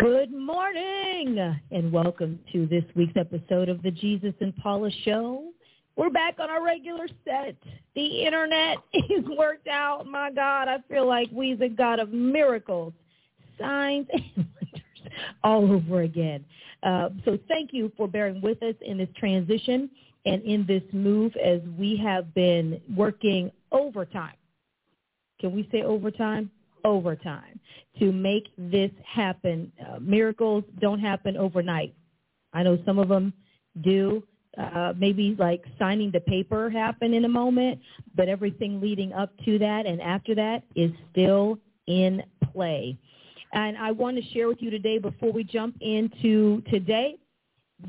Good morning and welcome to this week's episode of the Jesus and Paula Show. We're back on our regular set. The internet is worked out. My God, I feel like we's a God of miracles, signs, and wonders all over again. Uh, so thank you for bearing with us in this transition and in this move as we have been working overtime. Can we say overtime? Overtime to make this happen. Uh, miracles don't happen overnight. I know some of them do. Uh, maybe like signing the paper happen in a moment, but everything leading up to that and after that is still in play. And I want to share with you today before we jump into today,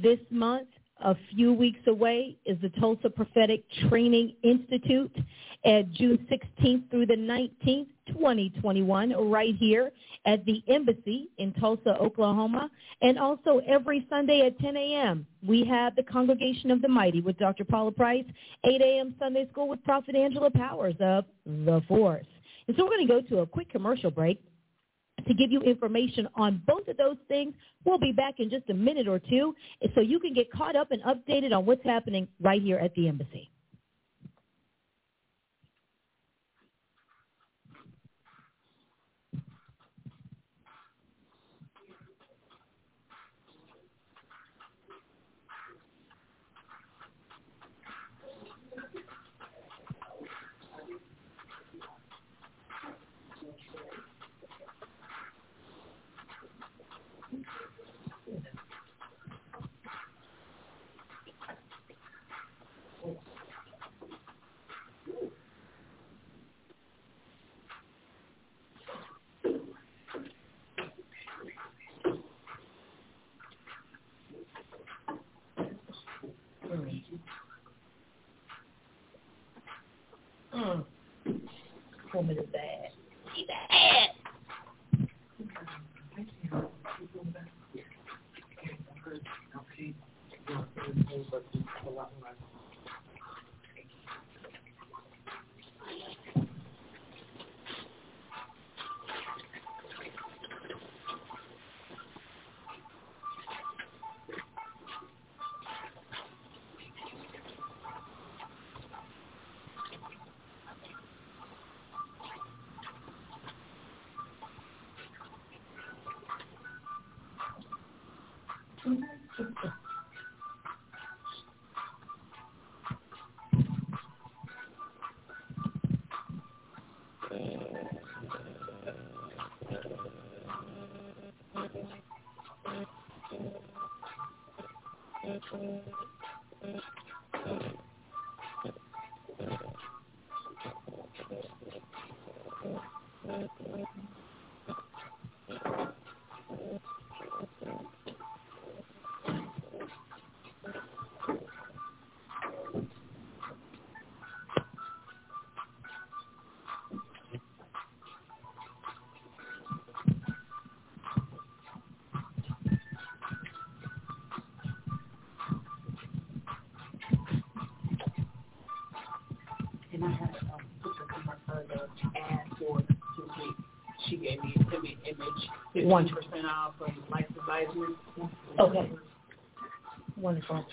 this month, a few weeks away is the Tulsa Prophetic Training Institute at June 16th through the 19th, 2021, right here at the Embassy in Tulsa, Oklahoma. And also every Sunday at 10 a.m., we have the Congregation of the Mighty with Dr. Paula Price, 8 a.m. Sunday School with Prophet Angela Powers of The Force. And so we're going to go to a quick commercial break to give you information on both of those things. We'll be back in just a minute or two so you can get caught up and updated on what's happening right here at the embassy. Mm. Woman is bad. She bad. And I image, fifteen percent off of Life Advisors. Okay. Wonderful.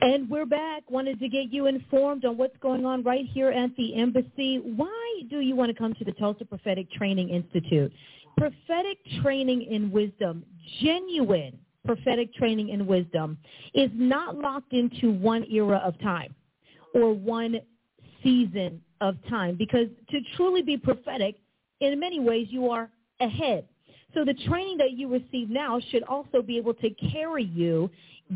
And we're back. Wanted to get you informed on what's going on right here at the embassy. Why do you want to come to the Tulsa Prophetic Training Institute? Prophetic training in wisdom, genuine prophetic training in wisdom, is not locked into one era of time or one season of time because to truly be prophetic, in many ways, you are ahead. So the training that you receive now should also be able to carry you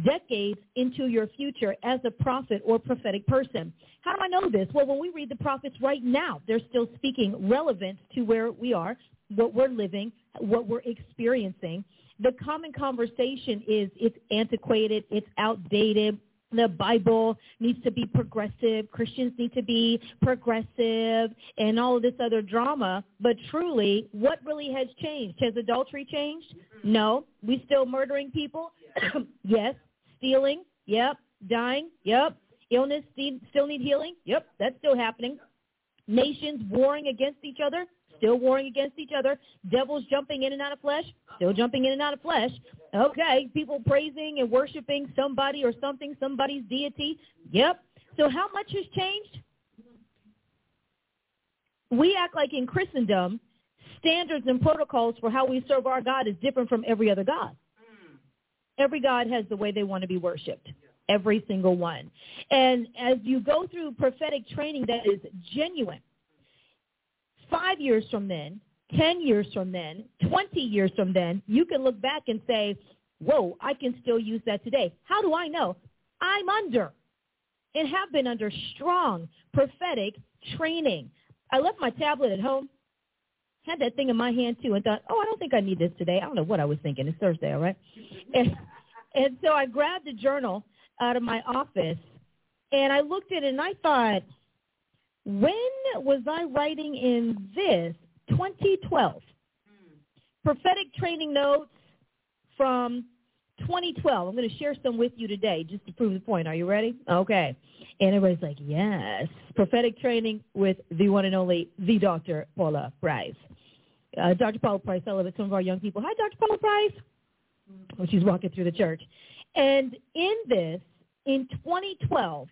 decades into your future as a prophet or prophetic person. How do I know this? Well, when we read the prophets right now, they're still speaking relevant to where we are, what we're living, what we're experiencing. The common conversation is it's antiquated, it's outdated, the Bible needs to be progressive. Christians need to be progressive and all of this other drama. But truly, what really has changed? Has adultery changed? No. We still murdering people? yes. Stealing? Yep. Dying? Yep. Illness still need healing? Yep. That's still happening. Nations warring against each other? Still warring against each other. Devils jumping in and out of flesh, still jumping in and out of flesh. Okay, people praising and worshiping somebody or something, somebody's deity. Yep. So how much has changed? We act like in Christendom, standards and protocols for how we serve our God is different from every other God. Every God has the way they want to be worshipped every single one. And as you go through prophetic training that is genuine, five years from then, 10 years from then, 20 years from then, you can look back and say, whoa, I can still use that today. How do I know? I'm under and have been under strong prophetic training. I left my tablet at home, had that thing in my hand too, and thought, oh, I don't think I need this today. I don't know what I was thinking. It's Thursday, all right? And, and so I grabbed a journal out of my office, and I looked at it, and I thought – when was I writing in this? 2012. Mm. Prophetic training notes from 2012. I'm going to share some with you today just to prove the point. Are you ready? Okay. And everybody's like, yes. Prophetic training with the one and only, the Dr. Paula Price. Uh, Dr. Paula Price, I love it. Some of our young people. Hi, Dr. Paula Price. When she's walking through the church. And in this, in 2012,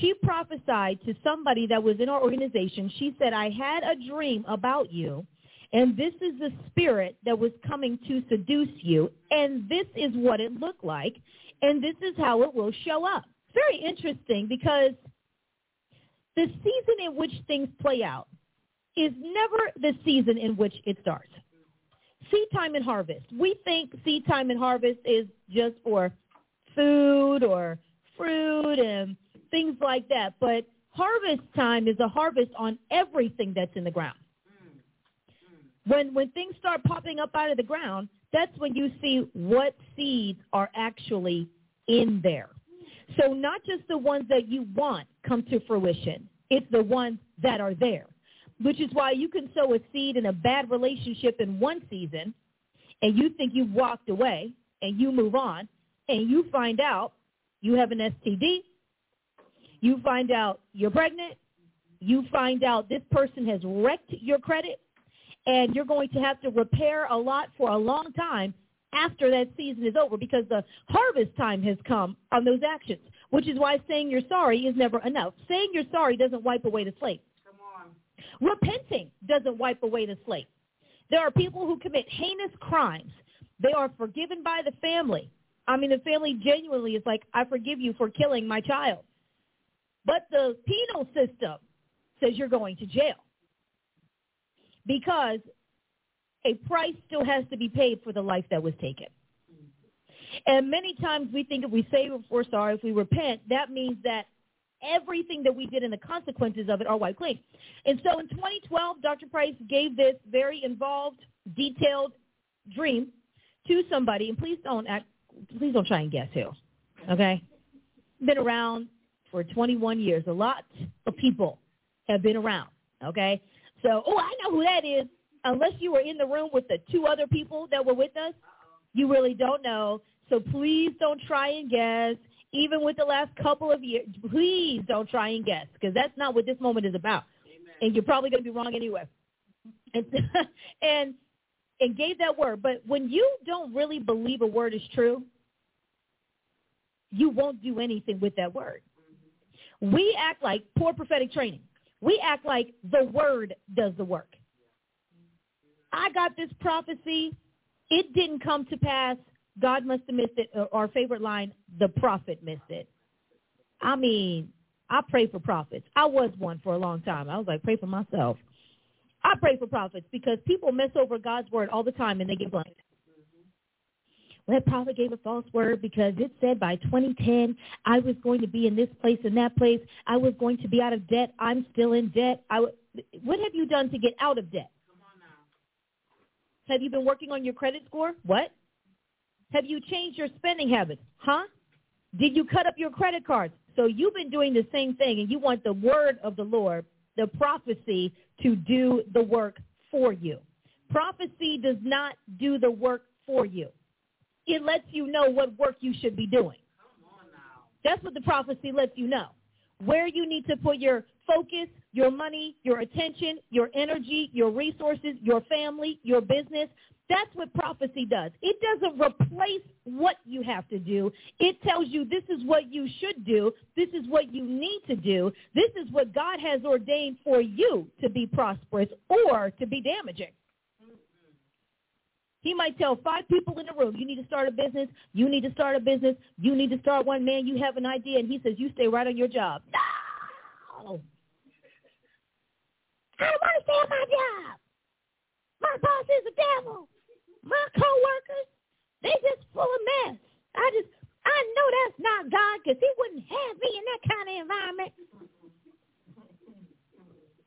she prophesied to somebody that was in our organization. She said, I had a dream about you, and this is the spirit that was coming to seduce you, and this is what it looked like, and this is how it will show up. Very interesting because the season in which things play out is never the season in which it starts. Seed time and harvest. We think seed time and harvest is just for food or fruit and things like that. But harvest time is a harvest on everything that's in the ground. Mm. When when things start popping up out of the ground, that's when you see what seeds are actually in there. So not just the ones that you want come to fruition. It's the ones that are there. Which is why you can sow a seed in a bad relationship in one season and you think you've walked away and you move on and you find out you have an STD you find out you're pregnant. You find out this person has wrecked your credit, and you're going to have to repair a lot for a long time after that season is over because the harvest time has come on those actions, which is why saying you're sorry is never enough. Saying you're sorry doesn't wipe away the slate. Come on. Repenting doesn't wipe away the slate. There are people who commit heinous crimes. They are forgiven by the family. I mean, the family genuinely is like, I forgive you for killing my child. But the penal system says you're going to jail because a price still has to be paid for the life that was taken. And many times we think if we say we're sorry, if we repent, that means that everything that we did and the consequences of it are wiped clean. And so in 2012, Dr. Price gave this very involved, detailed dream to somebody, and please don't act, please don't try and guess who. Okay, been around for 21 years. A lot of people have been around, okay? So, oh, I know who that is. Unless you were in the room with the two other people that were with us, you really don't know. So please don't try and guess. Even with the last couple of years, please don't try and guess because that's not what this moment is about. Amen. And you're probably going to be wrong anyway. And, and and gave that word. But when you don't really believe a word is true, you won't do anything with that word. We act like poor prophetic training. We act like the word does the work. I got this prophecy. It didn't come to pass. God must have missed it. Uh, our favorite line, the prophet missed it. I mean, I pray for prophets. I was one for a long time. I was like, pray for myself. I pray for prophets because people mess over God's word all the time and they get blamed. That prophet gave a false word because it said by 2010 I was going to be in this place and that place. I was going to be out of debt. I'm still in debt. I w- what have you done to get out of debt? Come on now. Have you been working on your credit score? What? Have you changed your spending habits? Huh? Did you cut up your credit cards? So you've been doing the same thing and you want the word of the Lord, the prophecy, to do the work for you. Prophecy does not do the work for you. It lets you know what work you should be doing. That's what the prophecy lets you know. Where you need to put your focus, your money, your attention, your energy, your resources, your family, your business. That's what prophecy does. It doesn't replace what you have to do. It tells you this is what you should do. This is what you need to do. This is what God has ordained for you to be prosperous or to be damaging. He might tell five people in the room, you need to start a business, you need to start a business, you need to start one man, you have an idea, and he says, you stay right on your job. No! I don't want to stay on my job. My boss is a devil. My coworkers, they just full of mess. I just, I know that's not God because he wouldn't have me in that kind of environment.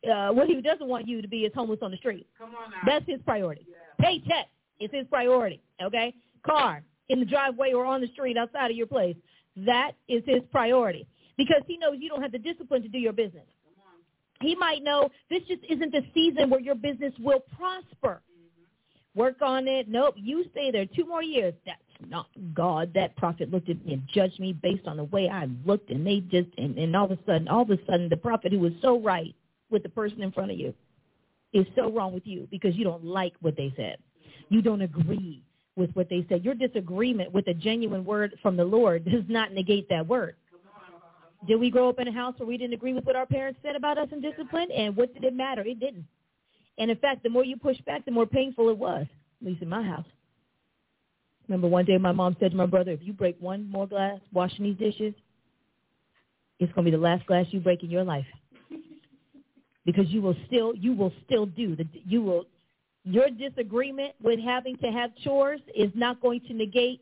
Uh, what he doesn't want you to be is homeless on the street. Come on now. That's his priority. Paycheck is his priority, okay? Car in the driveway or on the street outside of your place. That is his priority because he knows you don't have the discipline to do your business. He might know this just isn't the season where your business will prosper. Work on it. Nope, you stay there two more years. That's not God. That prophet looked at me and judged me based on the way I looked, and they just and, and all of a sudden, all of a sudden, the prophet who was so right with the person in front of you is so wrong with you because you don't like what they said. You don't agree with what they said. Your disagreement with a genuine word from the Lord does not negate that word. Did we grow up in a house where we didn't agree with what our parents said about us in discipline? And what did it matter? It didn't. And in fact, the more you push back, the more painful it was, at least in my house. Remember one day my mom said to my brother, if you break one more glass washing these dishes, it's going to be the last glass you break in your life. Because you will still, you will still do the, you will, your disagreement with having to have chores is not going to negate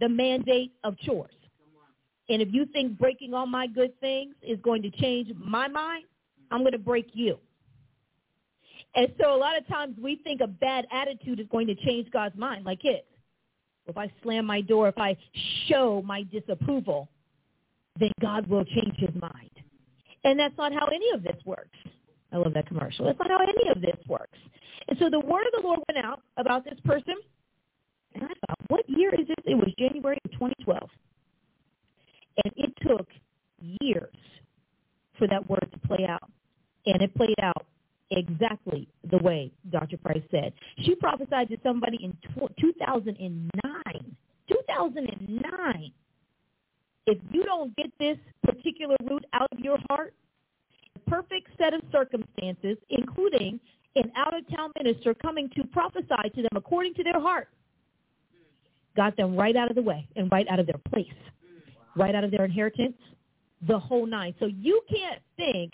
the mandate of chores. And if you think breaking all my good things is going to change my mind, I'm going to break you. And so a lot of times we think a bad attitude is going to change God's mind, like kids. If I slam my door, if I show my disapproval, then God will change his mind. And that's not how any of this works. I love that commercial. That's not how any of this works. And so the word of the Lord went out about this person. And I thought, what year is this? It was January of 2012. And it took years for that word to play out. And it played out exactly the way Dr. Price said. She prophesied to somebody in 2009. 2009. If you don't get this particular root out of your heart, a perfect set of circumstances, including an out-of-town minister coming to prophesy to them according to their heart, got them right out of the way and right out of their place, right out of their inheritance, the whole nine. So you can't think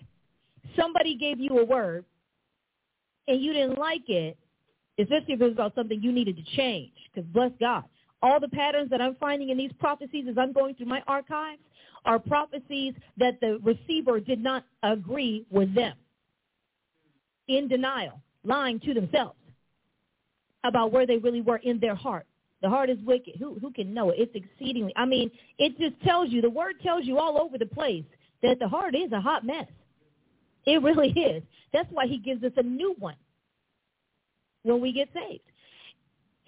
somebody gave you a word and you didn't like it, especially if it was about something you needed to change, because bless God, all the patterns that I'm finding in these prophecies as I'm going through my archives are prophecies that the receiver did not agree with them. In denial, lying to themselves about where they really were in their heart. The heart is wicked. Who who can know it? It's exceedingly. I mean, it just tells you. The word tells you all over the place that the heart is a hot mess. It really is. That's why he gives us a new one when we get saved.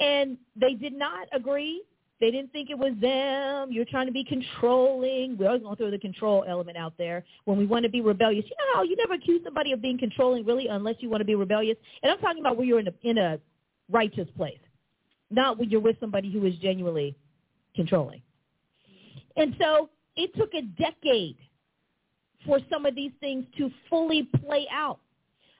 And they did not agree. They didn't think it was them. You're trying to be controlling. We're always going to throw the control element out there when we want to be rebellious. You know you never accuse somebody of being controlling, really, unless you want to be rebellious. And I'm talking about when you're in a, in a righteous place, not when you're with somebody who is genuinely controlling. And so it took a decade for some of these things to fully play out.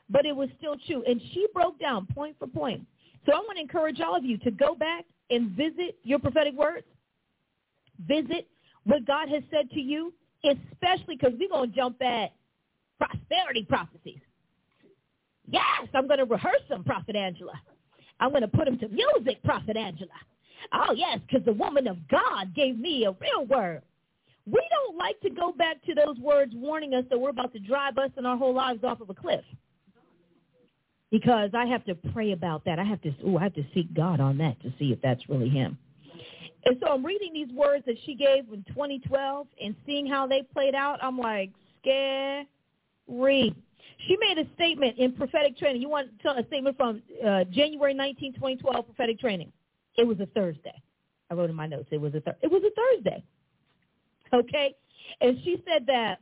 But it was still true. And she broke down point for point. So I want to encourage all of you to go back and visit your prophetic words. Visit what God has said to you, especially because we're going to jump at prosperity prophecies. Yes, I'm going to rehearse them, Prophet Angela. I'm going to put them to music, Prophet Angela. Oh, yes, because the woman of God gave me a real word. We don't like to go back to those words warning us that we're about to drive us and our whole lives off of a cliff. Because I have to pray about that. I have to ooh, I have to seek God on that to see if that's really him. And so I'm reading these words that she gave in 2012 and seeing how they played out. I'm like, scary. She made a statement in prophetic training. You want a statement from uh, January 19, 2012, prophetic training. It was a Thursday. I wrote in my notes. It was a thir- it was a Thursday. Okay, and she said that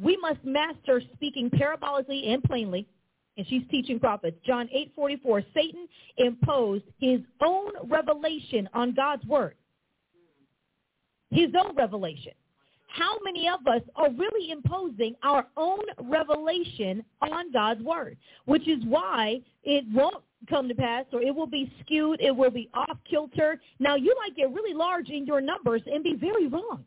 we must master speaking parabolically and plainly. And she's teaching prophets. John 8:44. Satan imposed his own revelation on God's word. His own revelation how many of us are really imposing our own revelation on God's word, which is why it won't come to pass or it will be skewed, it will be off kilter. Now you might get really large in your numbers and be very wrong.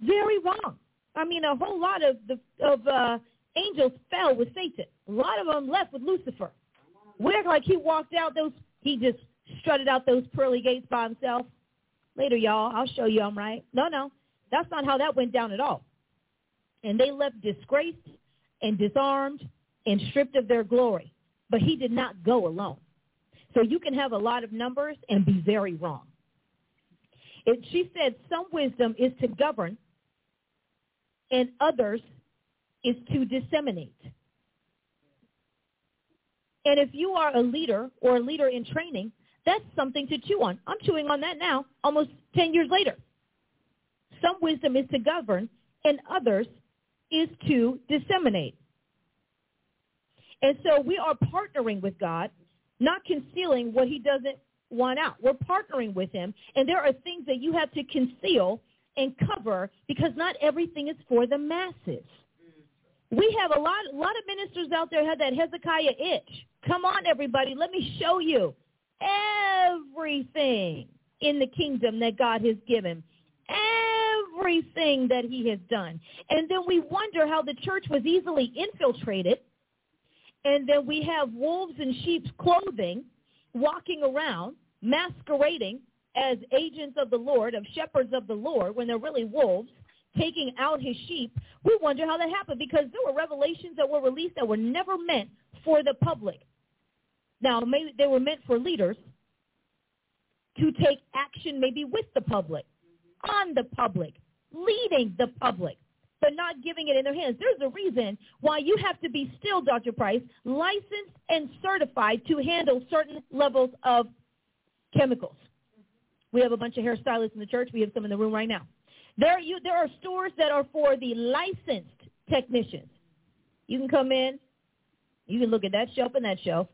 Very wrong. I mean, a whole lot of the of uh, angels fell with Satan. A lot of them left with Lucifer. We're like he walked out those, he just strutted out those pearly gates by himself. Later, y'all, I'll show you I'm right. No, no. That's not how that went down at all. And they left disgraced and disarmed and stripped of their glory. But he did not go alone. So you can have a lot of numbers and be very wrong. She said some wisdom is to govern and others is to disseminate. And if you are a leader or a leader in training, that's something to chew on. I'm chewing on that now, almost 10 years later. Some wisdom is to govern, and others is to disseminate. And so we are partnering with God, not concealing what he doesn't want out. We're partnering with him, and there are things that you have to conceal and cover because not everything is for the masses. We have a lot, a lot of ministers out there have that Hezekiah itch. Come on, everybody, let me show you everything in the kingdom that God has given everything that he has done. And then we wonder how the church was easily infiltrated. And then we have wolves in sheep's clothing walking around, masquerading as agents of the Lord, of shepherds of the Lord, when they're really wolves, taking out his sheep. We wonder how that happened because there were revelations that were released that were never meant for the public. Now, maybe they were meant for leaders to take action maybe with the public on the public, leading the public, but not giving it in their hands. There's a reason why you have to be still, Dr. Price, licensed and certified to handle certain levels of chemicals. We have a bunch of hairstylists in the church. We have some in the room right now. There, you, there are stores that are for the licensed technicians. You can come in. You can look at that shelf and that shelf.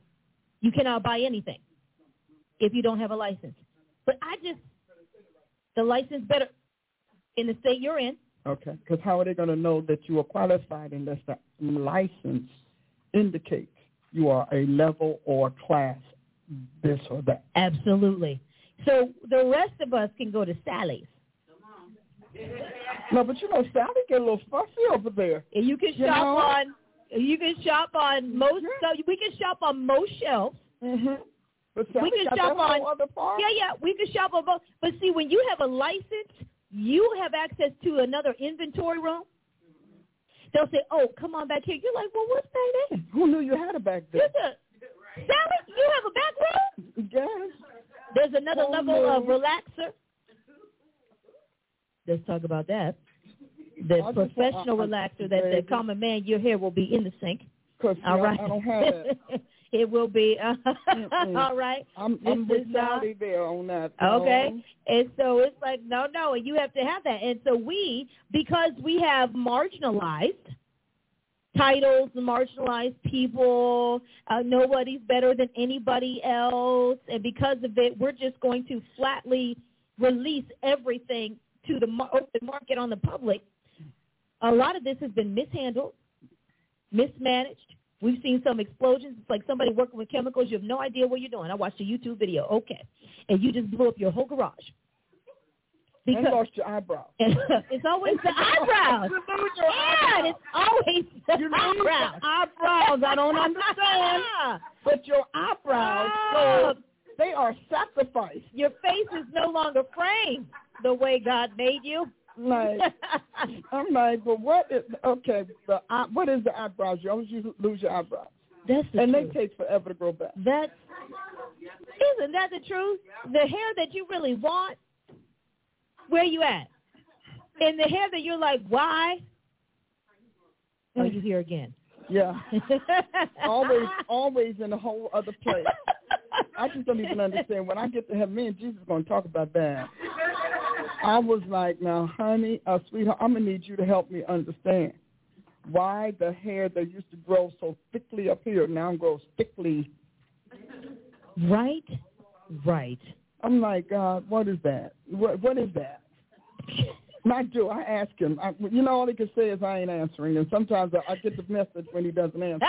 You cannot buy anything if you don't have a license. But I just the license better in the state you're in. Okay, because how are they going to know that you are qualified unless the license indicates you are a level or class this or that? Absolutely. So the rest of us can go to Sally's. No, but you know, Sally get a little fussy over there. And you can You shop know? on. You can shop on most. So we can shop on most shelves. Mm-hmm. But Sally can got shop on-. Yeah, yeah, we can shop on both. But see, when you have a license, you have access to another inventory room. They'll say, "Oh, come on back here." You're like, "Well, what's back there?" Who knew you had a back there? Sally. You have a back room. Yes. There's another Oh, level of relaxer. Let's talk about that. The I just- professional I- I- relaxer that the common man, your hair will be in the sink. Because All right. I don't have that. it will be. Mm-mm. all right. I'm, I'm with there on that. you Okay. And so it's like, no, no, you have to have that. And so we, because we have marginalized titles, marginalized people, uh, nobody's better than anybody else, and because of it, we're just going to flatly release everything to the open market on the public. A lot of this has been mishandled, mismanaged. We've seen some explosions. It's like somebody working with chemicals. You have no idea what you're doing. I watched a YouTube video. Okay. And you just blew up your whole garage. Because and lost your eyebrows. it's always the eyebrows. You lose your Yeah, eyebrows. it's always the You lose your eyebrows. eyebrows. I don't understand. But your eyebrows, Ah. They are sacrificed. Your face is no longer framed the way God made you. Like I'm like, but what is okay? The what is the eyebrows? You always lose your eyebrows, That's the and they take forever to grow back. That's isn't that the truth? The hair that you really want, where you at? And the hair that you're like, why? Oh, you here again? Yeah, always, always in a whole other place. I just don't even understand. When I get to have me and Jesus going to talk about that. I was like, now, honey, uh, sweetheart, I'm gonna need you to help me understand why the hair that used to grow so thickly up here now grows thickly. Right, right. I'm like, God, what is that? What what is that? And I do. I ask him. I, you know, all he can say is I ain't answering, and sometimes I, I get the message when he doesn't answer.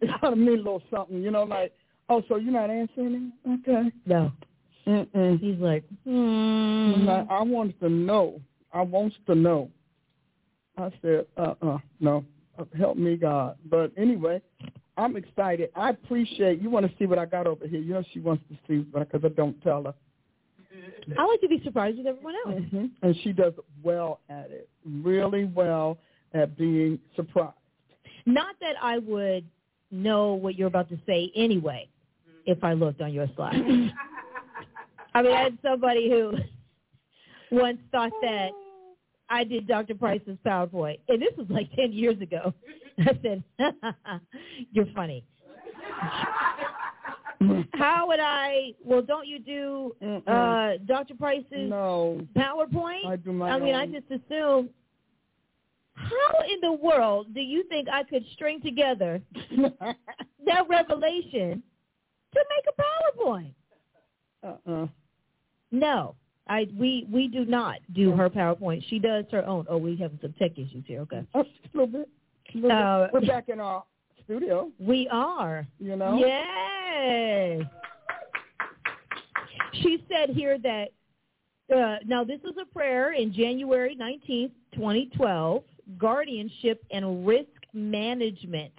It's kind of mean a little something, you know, like, oh, so you're not answering me? Okay. no, Mm-mm. he's like, hmm. like, I want to know. I wants to know. I said, uh-uh, no. Help me, God. But anyway, I'm excited. I appreciate. You want to see what I got over here? You know, she wants to see, because I don't tell her. I like to be surprised with everyone else. hmm And she does well at it, really well at being surprised. Not that I would know what you're about to say anyway, if I looked on your slide. I mean, I had somebody who once thought that I did Dr. Price's PowerPoint, and this was like 10 years ago. I said, you're funny. How would I, well, don't you do uh, Dr. Price's no, PowerPoint? I do my I mean, I just assume. How in the world do you think I could string together that revelation to make a PowerPoint? uh-uh. No, I we we do not do her PowerPoint. She does her own. Oh, we have some tech issues here. Okay, Oh, a little bit. A little Uh, bit. We're back in our studio, we are. you know. Yay. She said here that uh, now this was a prayer in January 19th, 2012. Guardianship and risk management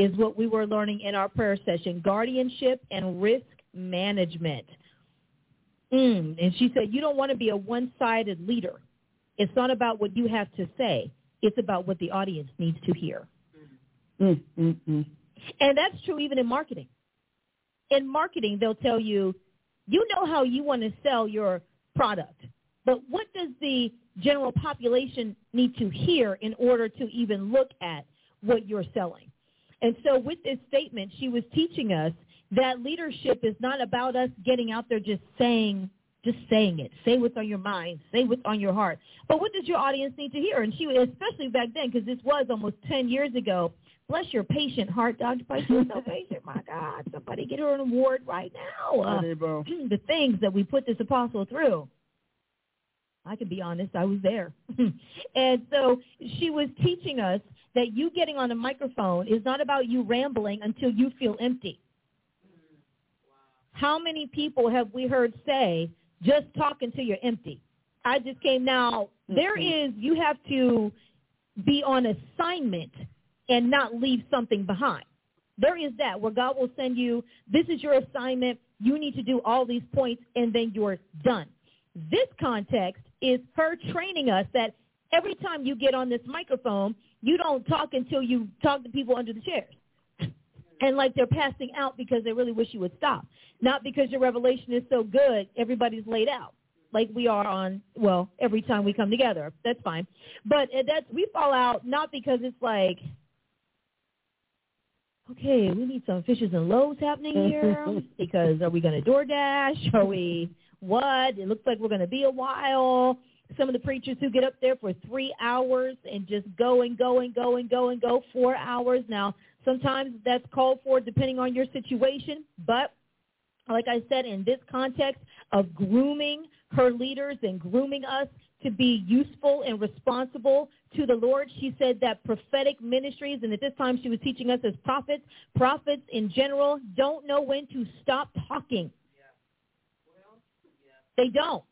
is what we were learning in our prayer session. Guardianship and risk management. Mm. And she said, you don't want to be a one-sided leader. It's not about what you have to say. It's about what the audience needs to hear. Mm. And that's true even in marketing. In marketing, they'll tell you, you know how you want to sell your product, but what does the general population need to hear in order to even look at what you're selling? And so with this statement, she was teaching us that leadership is not about us getting out there just saying just saying it. Say what's on your mind. Say what's on your heart. But what does your audience need to hear? And she, especially back then, because this was almost 10 years ago, bless your patient heart, Dr. Price. You're so patient. My God, somebody get her an award right now. Uh, the things that we put this apostle through. I can be honest, I was there. and so she was teaching us that you getting on a microphone is not about you rambling until you feel empty. How many people have we heard say, just talk until you're empty? I just came now. Mm-hmm. There is, you have to be on assignment and not leave something behind. There is that where God will send you, this is your assignment. You need to do all these points and then you're done. This context is her training us that every time you get on this microphone, you don't talk until you talk to people under the chairs. And like they're passing out because they really wish you would stop. Not because your revelation is so good, everybody's laid out. Like we are on, well, every time we come together. That's fine. But uh, that's, we fall out not because it's like, okay, we need some fishes and loaves happening here because are we going to DoorDash? Are we what? It looks like we're going to be a while. Some of the preachers who get up there for three hours and just go and go and go and go and go four hours. Now, sometimes that's called for depending on your situation, but like I said, in this context of grooming her leaders and grooming us to be useful and responsible to the Lord. She said that prophetic ministries, and at this time she was teaching us as prophets, prophets in general don't know when to stop talking. They don't.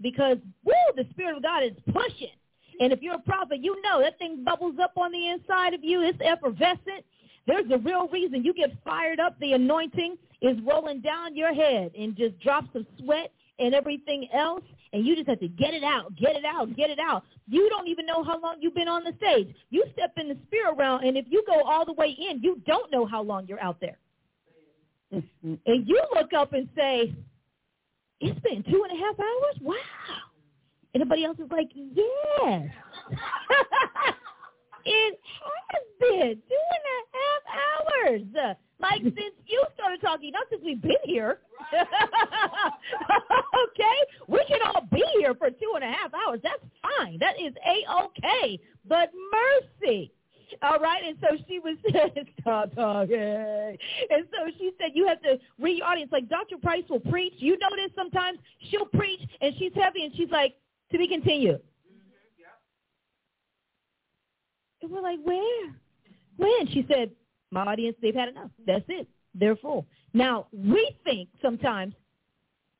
because woo, the Spirit of God is pushing. And if you're a prophet, you know that thing bubbles up on the inside of you. It's effervescent. There's a real reason you get fired up. The anointing is rolling down your head and just drops of sweat and everything else. And you just have to get it out, get it out, get it out. You don't even know how long you've been on the stage. You step in the spirit realm, and if you go all the way in, you don't know how long you're out there. And you look up and say, it's been two and a half hours? Wow. Anybody else is like, yes. it has been two and a half hours. Like since you started talking, not since we've been here. okay? We can all be here for two and a half hours. That's fine. That is A-okay. But mercy. All right, and so she was stop talking, and so she said you have to read your audience. Like Dr. Price will preach. You notice sometimes she'll preach and she's heavy, and she's like, "To be continued." And we're like, "Where? When?" She said, "My audience, they've had enough. That's it. They're full." Now we think sometimes,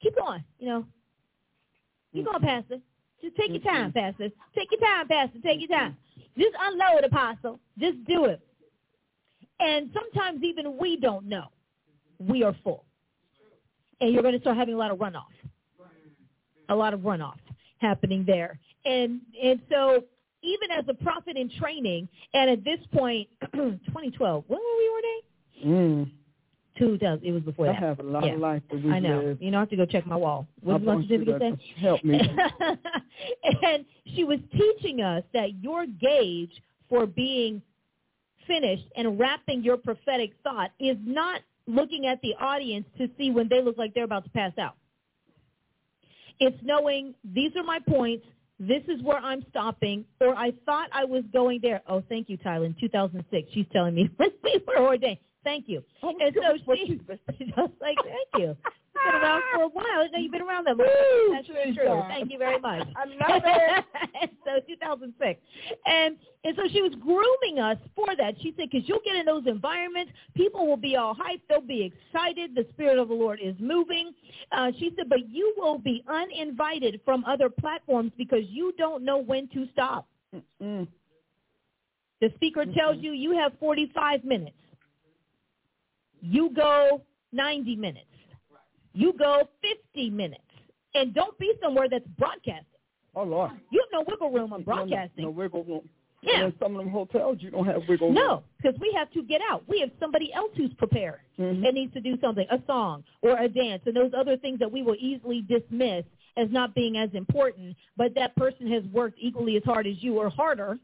keep going. You know, keep mm. going, Pastor. Just take your time, mm-hmm. Pastor. Take your time, Pastor. Take your time. Just unload, Apostle. Just do it. And sometimes even we don't know we are full. And you're going to start having a lot of runoff. A lot of runoff happening there. And and so even as a prophet in training, and at this point, 2012, when were we ordained? Mm. 2000. It was before I that. I have a lot Yeah. of life that we I know. live. You know, I have to go check my wall. What does my certificate say? Help me. and she was teaching us that your gauge for being finished and wrapping your prophetic thought is not looking at the audience to see when they look like they're about to pass out. It's knowing these are my points. This is where I'm stopping, or I thought I was going there. Oh, thank you, Tyler. In 2006, she's telling me when we were ordained. Thank you. Oh, and so she, say? just like, thank you. You've been around for a while. No, you've been around that long. That's true. Thank you very much. I love it. so 2006. And and so she was grooming us for that. She said, because you'll get in those environments, people will be all hyped. They'll be excited. The Spirit of the Lord is moving. Uh, she said, but you will be uninvited from other platforms because you don't know when to stop. Mm. The speaker tells you you have 45 minutes. You go 90 minutes. You go 50 minutes. And don't be somewhere that's broadcasting. Oh Lord. You have no wiggle room on broadcasting. No, no, wiggle room. Yeah. And in some of them hotels, you don't have wiggle room. No, because we have to get out. We have somebody else who's prepared Mhm. and needs to do something, a song or a dance, and those other things that we will easily dismiss as not being as important, but that person has worked equally as hard as you or harder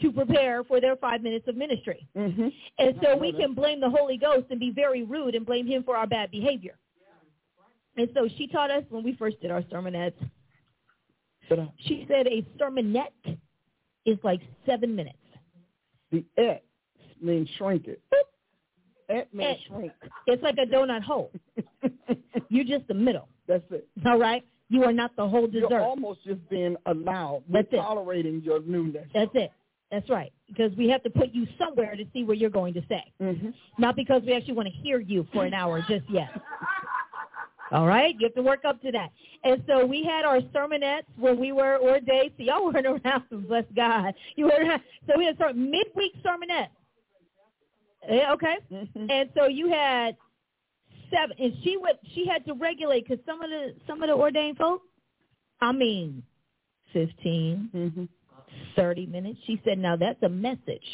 to prepare for their five minutes of ministry. Mm-hmm. And so we can blame the Holy Ghost and be very rude and blame him for our bad behavior. And so she taught us when we first did our sermonettes, she said a sermonette is like seven minutes. the et means shrink it. Et means Et. shrink. It's like a donut hole. You're just the middle. That's it. All right? You are not the whole dessert. You're almost just being allowed. We're it. tolerating your newness. That's it. That's right. Because we have to put you somewhere to see what you're going to say. Mm-hmm. Not because we actually want to hear you for an hour just yet. All right? You have to work up to that. And so we had our sermonettes when we were ordained. So y'all weren't around, bless God. You were around. So we had some midweek sermonette. Yeah, okay? Mm-hmm. And so you had seven, and she would she had to regulate because some of the some of the ordained folk, I mean, 15, Mm-hmm. 30 minutes. She said, now that's a message.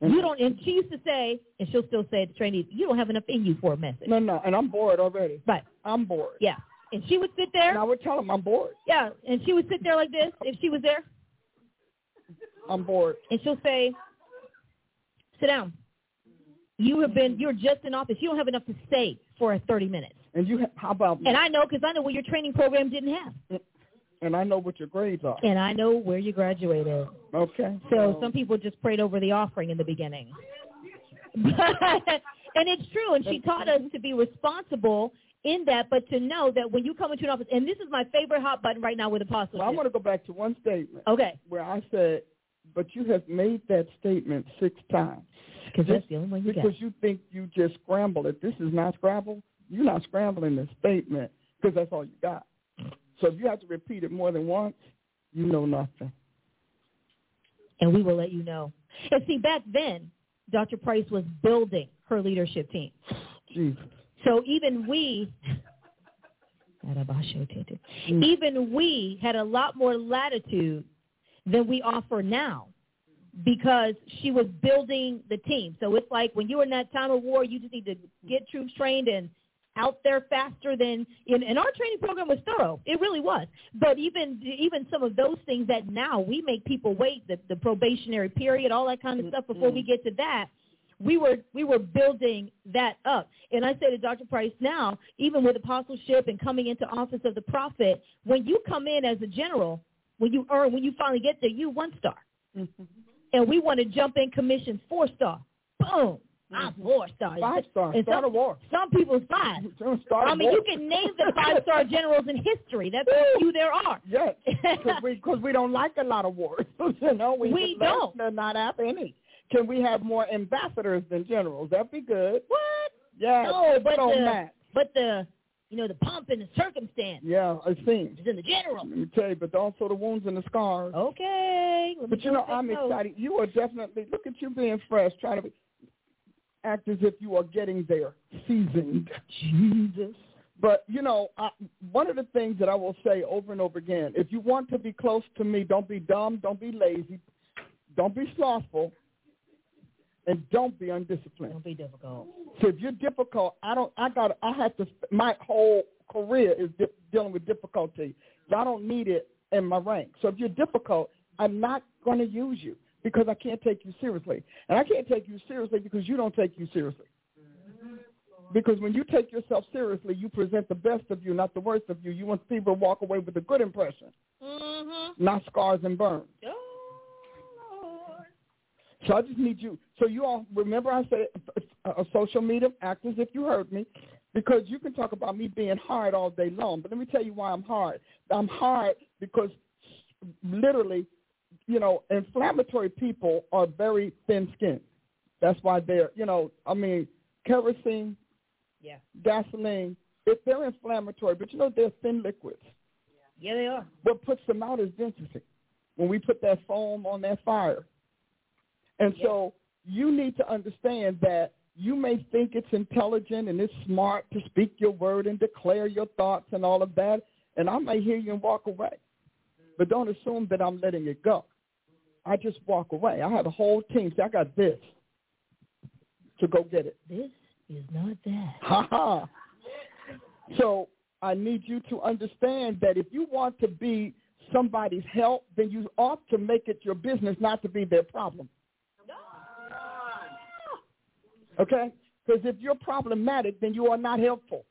You don't, and she used to say, and she'll still say to trainees, you don't have enough in you for a message. No, no, and I'm bored already. Right, I'm bored. yeah. And she would sit there, And I would tell them I'm bored. yeah, and she would sit there like this if she was there, I'm bored. and she'll say, sit down. You have been, you're just in office. You don't have enough to say for 30 minutes. And you, how about me? And I know because I know what your training program didn't have. Mm. And I know what your grades are. And I know where you graduated. Okay. So some people just prayed over the offering in the beginning. and it's true. And she taught us to be responsible in that, but to know that when you come into an office, and this is my favorite hot button right now with apostleship. Well, I want to go back to one statement okay. where I said, but you have made that statement six times. Because that's the only one you because got. you think you just scrambled it. This is not scramble. You're not scrambling the statement because that's all you got. So if you have to repeat it more than once, you know nothing. And we will let you know. And see, back then, Dr. Price was building her leadership team. Jesus. So even we, mm. even we had a lot more latitude than we offer now because she was building the team. So it's like when you're in that time of war, you just need to get troops trained and out there faster than in and our training program was thorough. It really was. But even even some of those things that now we make people wait, the, the probationary period, all that kind of stuff before we get to that, we were we were building that up. And I say to Dr. Price now, even with apostleship and coming into office of the prophet, when you come in as a general, when you earn when you finally get there, you one star. Mm-hmm. And we want to jump in commission four star. Boom. I'm mm. four star. Five star. And Start some, a war. some people's five. Start I mean, you can name the five star generals in history. That's how few there are. Yes, because we, cause we don't like a lot of wars. you know, we, We don't. not have any. Can we have more ambassadors than generals? That'd be good. What? Yeah. No, but on the that. but the you know the pomp and the circumstance Yeah, it seems. is in the general. Let me tell you, but also the wounds and the scars. Okay. But you know, I'm notes. excited. You are definitely look at you being fresh, trying to be, act as if you are getting there, seasoned. Jesus. But you know, I, one of the things that I will say over and over again: if you want to be close to me, don't be dumb, don't be lazy, don't be slothful, and don't be undisciplined. Don't be difficult. So if you're difficult, I don't. I got. I have to. My whole career is di- dealing with difficulty. I don't need it in my rank. So if you're difficult, I'm not going to use you because I can't take you seriously, and I can't take you seriously because you don't take you seriously. Because when you take yourself seriously, you present the best of you, not the worst of you. You want people to walk away with a good impression, Mm-hmm. not scars and burns. Oh. So I just need you. So you all remember I said a, a social media act as if you heard me, because you can talk about me being hard all day long. But let me tell you why I'm hard. I'm hard because literally, you know, inflammatory people are very thin-skinned. That's why they're, you know, I mean, kerosene, Yeah. gasoline, if they're inflammatory, but you know they're thin liquids. Yeah, they are. What puts them out is density. When we put that foam on that fire. And so you need to understand that you may think it's intelligent and it's smart to speak your word and declare your thoughts and all of that, and I may hear you and walk away. But don't assume that I'm letting it go. I just walk away. I have a whole team. See, I got this to go get it. This is not that. Ha ha. So I need you to understand that if you want to be somebody's help, then you ought to make it your business not to be their problem. Okay? Because if you're problematic, then you are not helpful.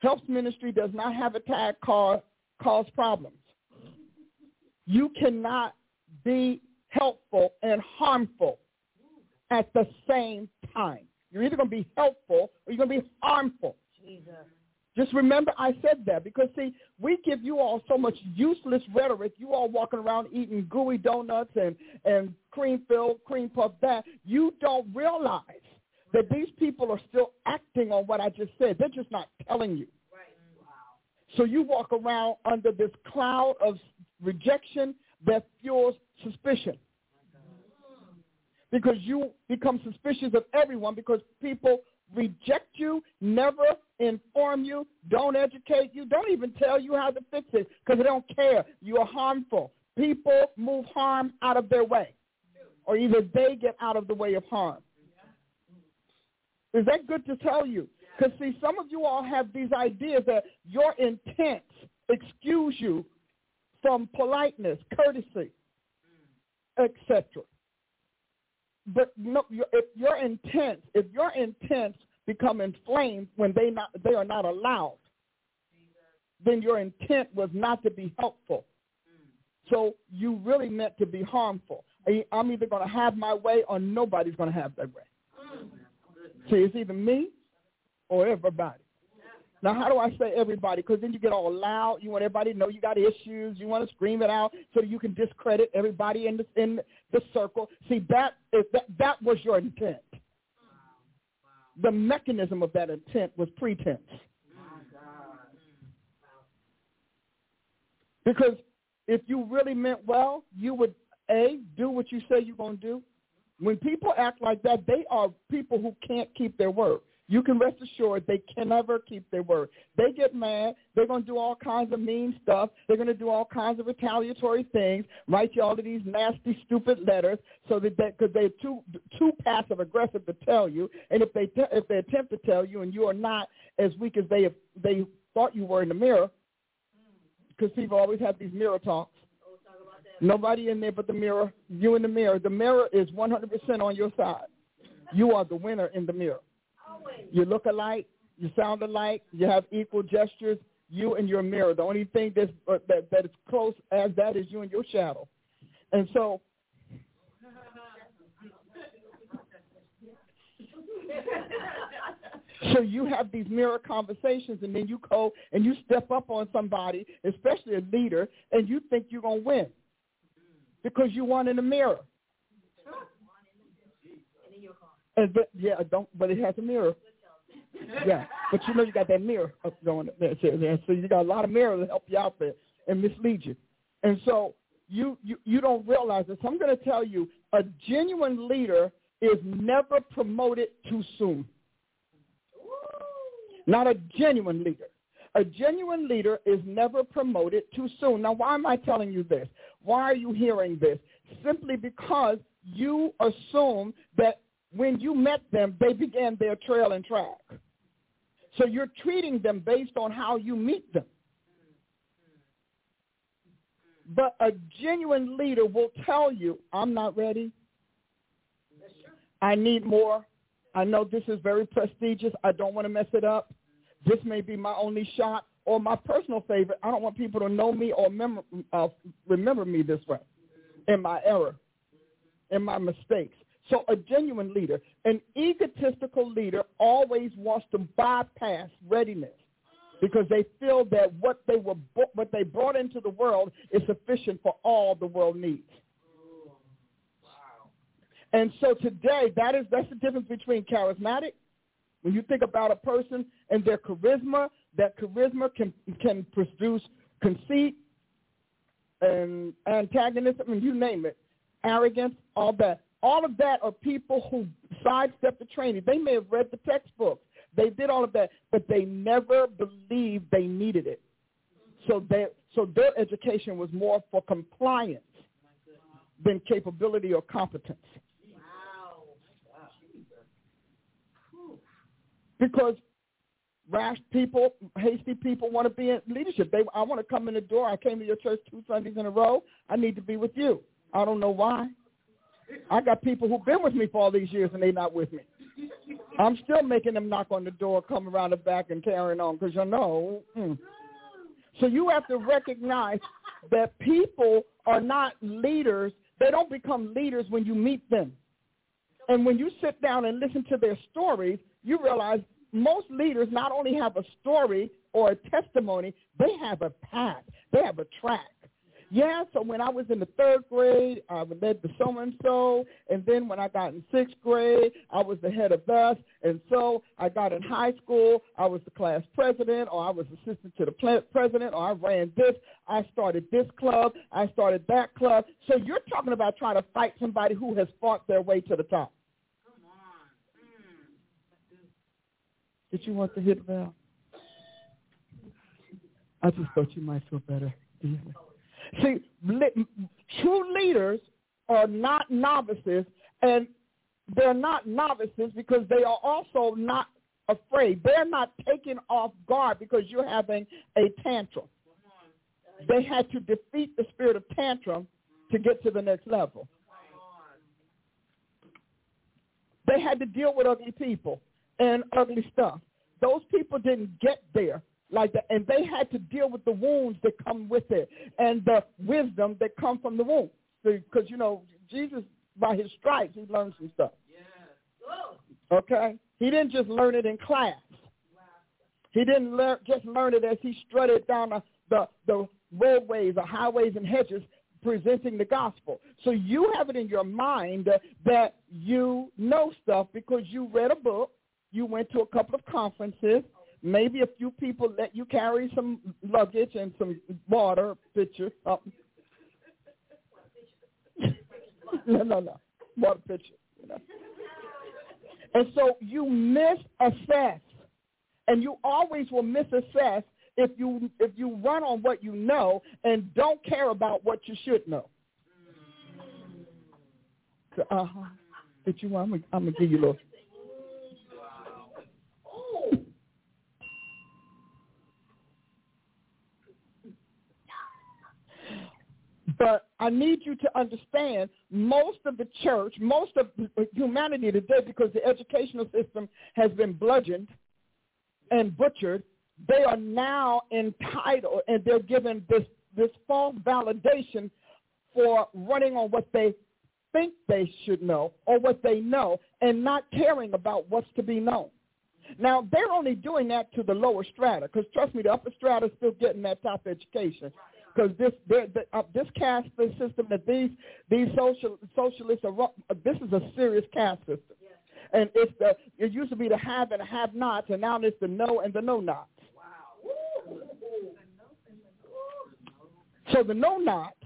Helps ministry does not have a tag called cause problems. You cannot be helpful and harmful at the same time. You're either going to be helpful or you're going to be harmful. Jesus. Just remember I said that because, see, we give you all so much useless rhetoric. You all walking around eating gooey donuts and, and cream filled, cream puff that. You don't realize that these people are still acting on what I just said. They're just not telling you. So you walk around under this cloud of rejection that fuels suspicion. Because you become suspicious of everyone because people reject you, never inform you, don't educate you, don't even tell you how to fix it because they don't care. You are harmful. People move harm out of their way or either they get out of the way of harm. Is that good to tell you? Because, see, some of you all have these ideas that your intent excuse you from politeness, courtesy, mm. etc. But no, if your intent, if your intents become inflamed when they not they are not allowed, then your intent was not to be helpful. Mm. So you really meant to be harmful. I'm either going to have my way or nobody's going to have their way. Mm. See, it's either me or everybody. Now, how do I say everybody? Because then you get all loud. You want everybody to know you got issues. You want to scream it out so that you can discredit everybody in the in the circle. See, that is that that was your intent. The mechanism of that intent was pretense. Because if you really meant well, you would a do what you say you're going to do. When people act like that, they are people who can't keep their word. You can rest assured they can never keep their word. They get mad. They're going to do all kinds of mean stuff. They're going to do all kinds of retaliatory things, write you all of these nasty, stupid letters, so that because they, are too too passive aggressive to tell you. And if they te- if they attempt to tell you, and you are not as weak as they they thought you were in the mirror, because people always have these mirror talks. Nobody in there but the mirror. You in the mirror. The mirror is 100% on your side. You are the winner in the mirror. You look alike. You sound alike. You have equal gestures. You and your mirror. The only thing that's, uh, that that is close as that is you and your shadow. And so. So you have these mirror conversations, and then you go and you step up on somebody, especially a leader, and you think you're gonna win because you won in the mirror. And but, yeah, don't. But it has a mirror. Yeah, but you know you got that mirror up going there, so you got a lot of mirrors to help you out there and mislead you. And so you you you don't realize this. I'm going to tell you, a genuine leader is never promoted too soon. Not a genuine leader. A genuine leader is never promoted too soon. Now, why am I telling you this? Why are you hearing this? Simply because you assume that when you met them, they began their trail and track. So you're treating them based on how you meet them. But a genuine leader will tell you, I'm not ready. I need more. I know this is very prestigious. I don't want to mess it up. This may be my only shot or my personal favorite. I don't want people to know me or remember, uh, remember me this way in my error, in my mistakes. So a genuine leader, an egotistical leader always wants to bypass readiness because they feel that what they were what they brought into the world is sufficient for all the world needs. And so today, that is that's the difference between charismatic. When you think about a person and their charisma, that charisma can can produce conceit and antagonism, and you name it, arrogance, all that. All of that are people who sidestepped the training. They may have read the textbooks. They did all of that, but they never believed they needed it. So they, so their education was more for compliance than capability or competence. Wow. Because rash people, hasty people want to be in leadership. They, I want to come in the door. I came to your church two Sundays in a row. I need to be with you. I don't know why. I got people who've been with me for all these years and they're not with me. I'm still making them knock on the door, come around the back and carrying on because you know. Mm. So you have to recognize that people are not leaders. They don't become leaders when you meet them. And when you sit down and listen to their stories, you realize most leaders not only have a story or a testimony, they have a path. They have a track. Yeah, so when I was in the third grade, I led the so-and-so, and then when I got in sixth grade, I was the head of thus, and so I got in high school, I was the class president, or I was assistant to the president, or I ran this, I started this club, I started that club. So you're talking about trying to fight somebody who has fought their way to the top. Come on. Did you want to hit bell? I just thought you might feel better. See, true leaders are not novices, and they're not novices because they are also not afraid. They're not taken off guard because you're having a tantrum. They had to defeat the spirit of tantrum to get to the next level. They had to deal with ugly people and ugly stuff. Those people didn't get there like that, and they had to deal with the wounds that come with it and the wisdom that come from the wounds. Because you know, Jesus by his stripes he learned some stuff. Yeah. Okay, he didn't just learn it in class. He didn't learn, just learn it as he strutted down the, the, the roadways, the highways and hedges, presenting the gospel. So you have it in your mind that you know stuff because you read a book, you went to a couple of conferences, maybe a few people let you carry some luggage and some water pitcher. Oh. no, no, no, water pitcher. You know. And so you misassess, and you always will misassess if you if you run on what you know and don't care about what you should know. So, uh huh. Did you? I'm gonna, I'm gonna give you a little. But I need you to understand most of the church, most of uh, humanity today, because the educational system has been bludgeoned and butchered, they are now entitled and they're given this, this false validation for running on what they think they should know or what they know and not caring about what's to be known. Now, they're only doing that to the lower strata because, trust me, the upper strata is still getting that top education because this the, uh, this caste system that these these social socialists are uh, this is a serious caste system, yeah. and it's the it used to be the have and have nots, and now it's the no and the no nots. Wow. So the no nots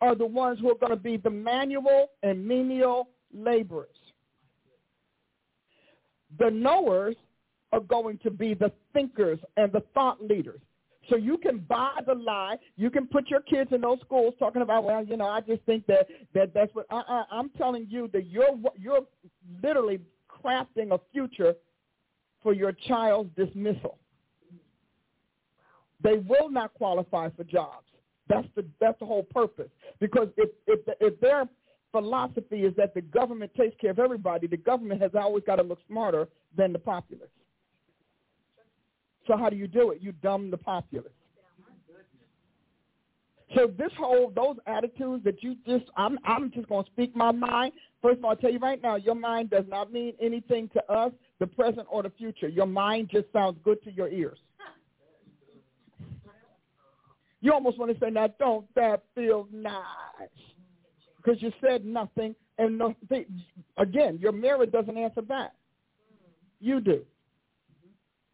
are the ones who are going to be the manual and menial laborers. The knowers are going to be the thinkers and the thought leaders. So you can buy the lie. You can put your kids in those schools talking about, well, you know, I just think that that that's what. Uh-uh, I'm telling you that you're you're literally crafting a future for your child's dismissal. They will not qualify for jobs. That's the that's the whole purpose. Because if if if their philosophy is that the government takes care of everybody, the government has always got to look smarter than the populace. So how do you do it? You dumb the populace. So this whole those attitudes that you just I'm I'm just gonna speak my mind. First of all, I'll tell you right now, your mind does not mean anything to us, the present or the future. Your mind just sounds good to your ears. You almost want to say, now don't that feel nice? Because you said nothing, and no, again, your mirror doesn't answer back. You do.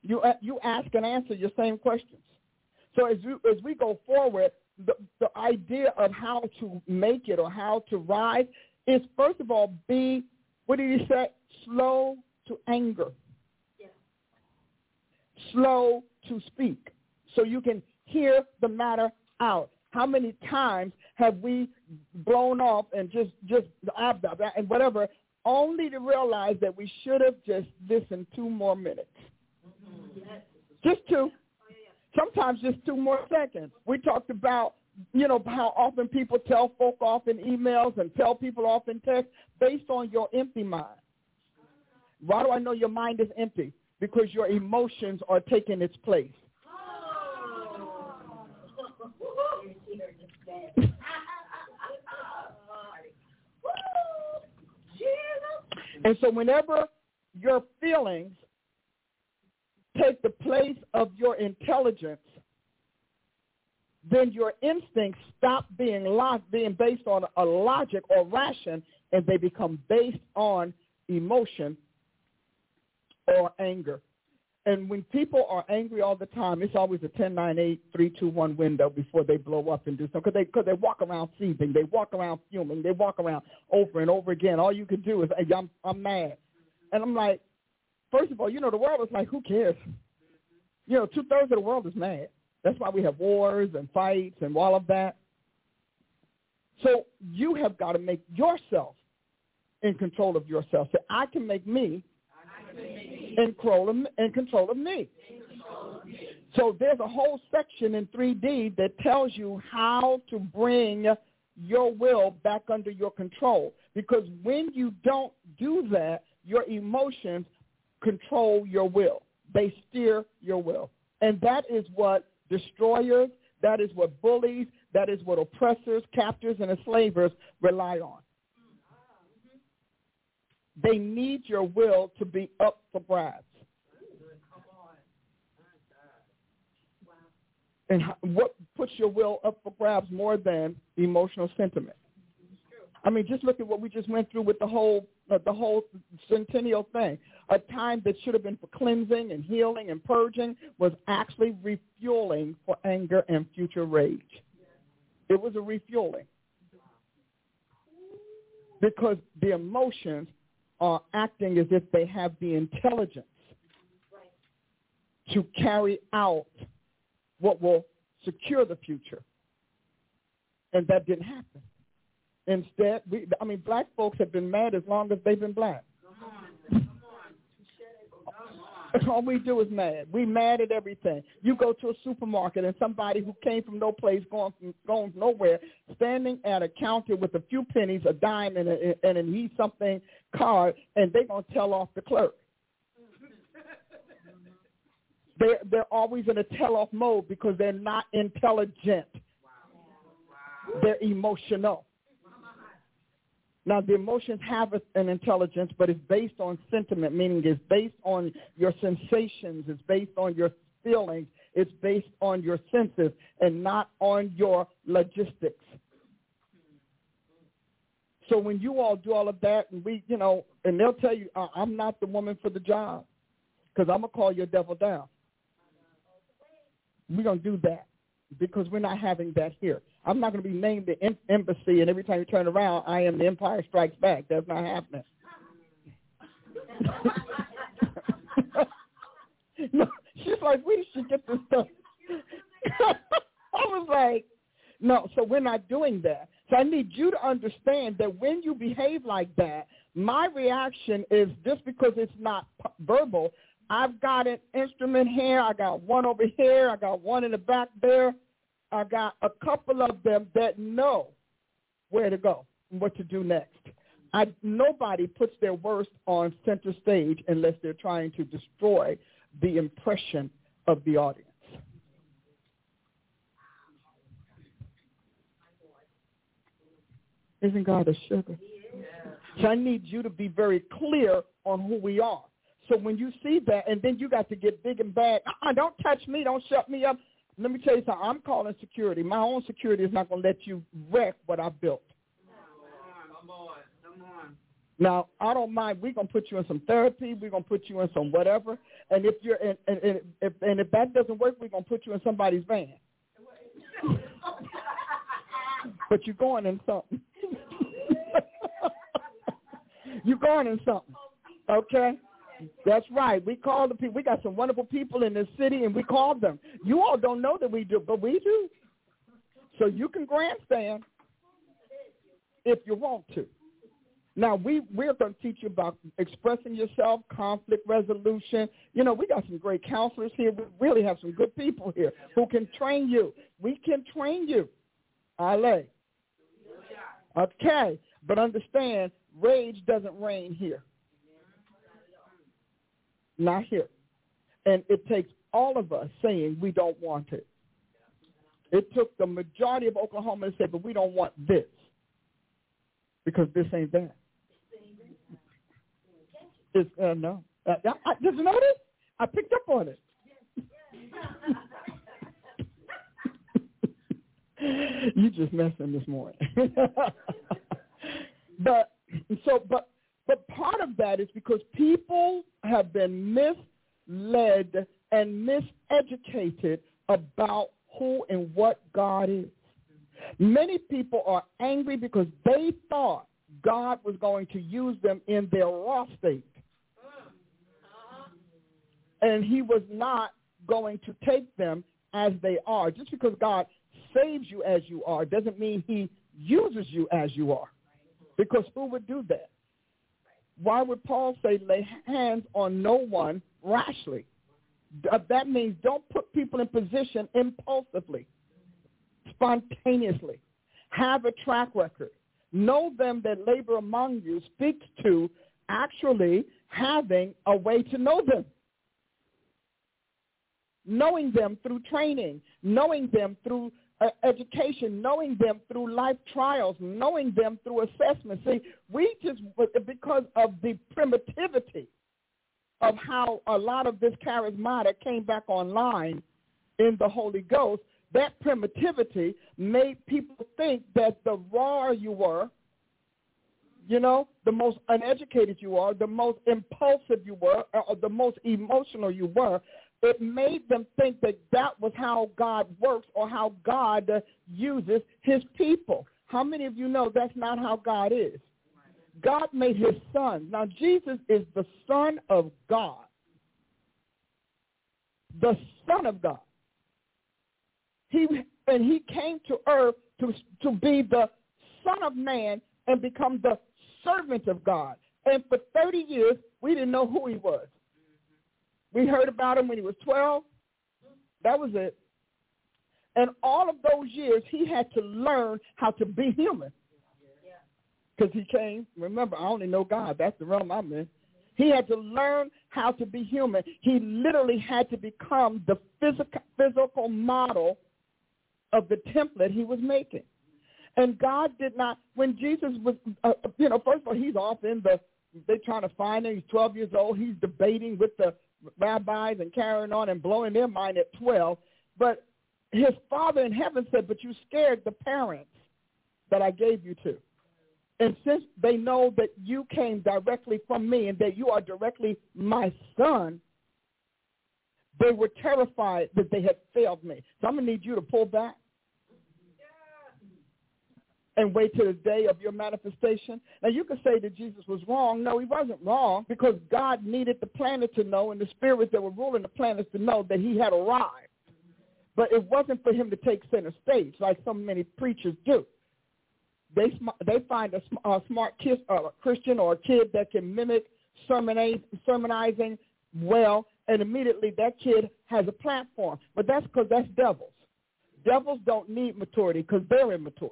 You uh, you ask and answer your same questions. So as you, as we go forward, the, the idea of how to make it or how to rise is first of all be what did he say? Slow to anger. Yeah. Slow to speak. So you can hear the matter out. How many times have we blown off and just just and whatever, only to realize that we should have just listened two more minutes. Just two. Sometimes just two more seconds. We talked about, you know, how often people tell folk off in emails and tell people off in text based on your empty mind. Why do I know your mind is empty? Because your emotions are taking its place. and so whenever your feelings take the place of your intelligence, then your instincts stop being lo- being based on a logic or ration, and they become based on emotion or anger. And when people are angry all the time, it's always a 10, 9, 8, 3, 2, 1 window before they blow up and do something. Because they, cause they walk around seething. They walk around fuming. They walk around over and over again. All you can do is, hey, I'm, I'm mad. And I'm like, first of all, you know, the world is like, who cares? You know, two-thirds of the world is mad. That's why we have wars and fights and all of that. So you have got to make yourself in control of yourself. So I can make me in control of, in control of me. So there's a whole section in 3D that tells you how to bring your will back under your control. Because when you don't do that, your emotions control your will. They steer your will. And that is what destroyers, that is what bullies, that is what oppressors, captors, and enslavers rely on. They need your will to be up for grabs. And what puts your will up for grabs more than emotional sentiment? I mean, just look at what we just went through with the whole the whole centennial thing. a time that should have been for cleansing and healing and purging was actually refueling for anger and future rage. It was a refueling. Because the emotions are acting as if they have the intelligence to carry out what will secure the future. And that didn't happen. Instead, we, I mean, black folks have been mad as long as they've been black. All we do is mad. We mad at everything. You go to a supermarket and somebody who came from no place, going from going nowhere, standing at a counter with a few pennies, a dime, and a, and an something card, and they're gonna tell off the clerk. They're they're always in a tell off mode because they're not intelligent. They're emotional. Now, the emotions have an intelligence, but it's based on sentiment, meaning it's based on your sensations, it's based on your feelings, it's based on your senses, and not on your logistics. So when you all do all of that, and we, you know, and they'll tell you, I'm not the woman for the job, because I'm gonna call your devil down. We're gonna do that because we're not having that here. I'm not going to be named the em- embassy, and every time you turn around, I am the Empire Strikes Back. That's not happening. no, she's like, we should get this stuff? I was like, no, so we're not doing that. So I need you to understand that when you behave like that, my reaction is just because it's not verbal, I've got an instrument here, I got one over here, I got one in the back there. I got a couple of them that know where to go and what to do next. I, nobody puts their worst on center stage unless they're trying to destroy the impression of the audience. Isn't God a sugar? So I need you to be very clear on who we are. So when you see that, and then you got to get big and bad. Uh-uh, don't touch me. Don't shut me up. Let me tell you something. I'm calling security. My own security is not going to let you wreck what I built. Come on, come on. Now, I don't mind. We're going to put you in some therapy. We're going to put you in some whatever. And if you're and, and, and if and if that doesn't work, we're going to put you in somebody's van. but you're going in something. you're going in something. Okay? That's right. We call the people. We got some wonderful people in this city, and we call them. You all don't know that we do, but we do. So you can grandstand if you want to. Now we we're going to teach you about expressing yourself, conflict resolution. You know, we got some great counselors here. We really have some good people here who can train you. We can train you. Ale. Okay, but understand, rage doesn't reign here not here. And it takes all of us saying we don't want it. It took the majority of Oklahoma to say, but we don't want this because this ain't that. It's, uh, no. Uh, I, I, did you notice? I picked up on it. you just messing this morning. but so, but but part of that is because people have been misled and miseducated about who and what God is. Many people are angry because they thought God was going to use them in their raw state. And he was not going to take them as they are. Just because God saves you as you are doesn't mean he uses you as you are. Because who would do that? Why would Paul say lay hands on no one rashly? Uh, that means don't put people in position impulsively, spontaneously. Have a track record. Know them that labor among you speaks to actually having a way to know them. Knowing them through training, knowing them through Uh, education, knowing them through life trials, knowing them through assessment. See, we just, because of the primitivity of how a lot of this charismatic came back online in the Holy Ghost, that primitivity made people think that the rawer you were, you know, the most uneducated you are, the most impulsive you were, or the most emotional you were, it made them think that that was how God works or how God uses his people. How many of you know that's not how God is? God made his son. Now, Jesus is the son of God. The son of God. He and he came to earth to, to be the son of man and become the servant of God. And for 30 years, we didn't know who he was. We heard about him when he was 12. That was it. And all of those years, he had to learn how to be human. Because he came, remember, I only know God. That's the realm I'm in. He had to learn how to be human. He literally had to become the physical, physical model of the template he was making. And God did not, when Jesus was, uh, you know, first of all, he's off in the, they're trying to find him. He's 12 years old. He's debating with the rabbis and carrying on and blowing their mind at 12. But his father in heaven said, but you scared the parents that I gave you to. And since they know that you came directly from me and that you are directly my son, they were terrified that they had failed me. So I'm going to need you to pull back and wait till the day of your manifestation. Now you could say that Jesus was wrong. No, he wasn't wrong because God needed the planet to know and the spirits that were ruling the planets to know that he had arrived. But it wasn't for him to take center stage like so many preachers do. They sm- they find a, sm- a smart kid, uh, Christian or a kid that can mimic sermonizing well, and immediately that kid has a platform. But that's because that's devils. Devils don't need maturity because they're immature.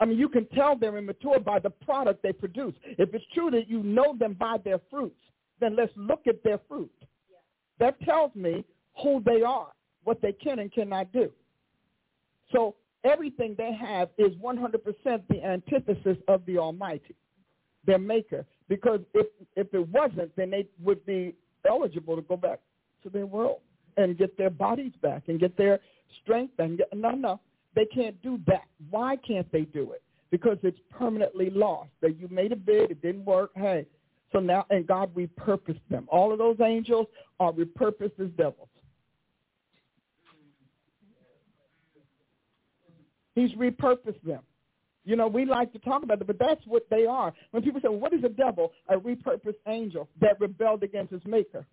I mean, you can tell they're immature by the product they produce. If it's true that you know them by their fruits, then let's look at their fruit. Yeah. That tells me who they are, what they can and cannot do. So everything they have is 100% the antithesis of the Almighty, their maker. Because if, if it wasn't, then they would be eligible to go back to their world and get their bodies back and get their strength and get, no, no. They can't do that. Why can't they do it? Because it's permanently lost. That you made a bid, it didn't work. Hey, so now, and God repurposed them. All of those angels are repurposed as devils. He's repurposed them. You know, we like to talk about it, but that's what they are. When people say, well, what is a devil? A repurposed angel that rebelled against his maker.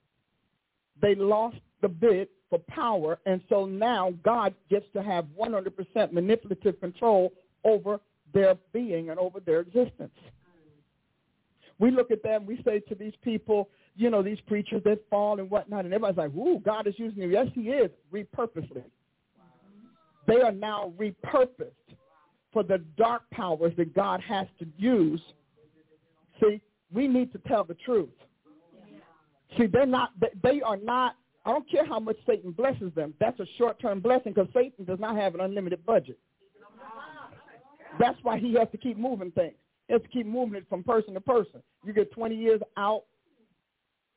They lost the bid for power, and so now God gets to have 100% manipulative control over their being and over their existence. We look at them, we say to these people, you know, these preachers that fall and whatnot, and everybody's like, ooh, God is using them. Yes, he is, repurposely. They are now repurposed for the dark powers that God has to use. See, we need to tell the truth. See, they're not, they are not I don't care how much Satan blesses them. That's a short-term blessing because Satan does not have an unlimited budget. That's why he has to keep moving things. He has to keep moving it from person to person. You get 20 years out.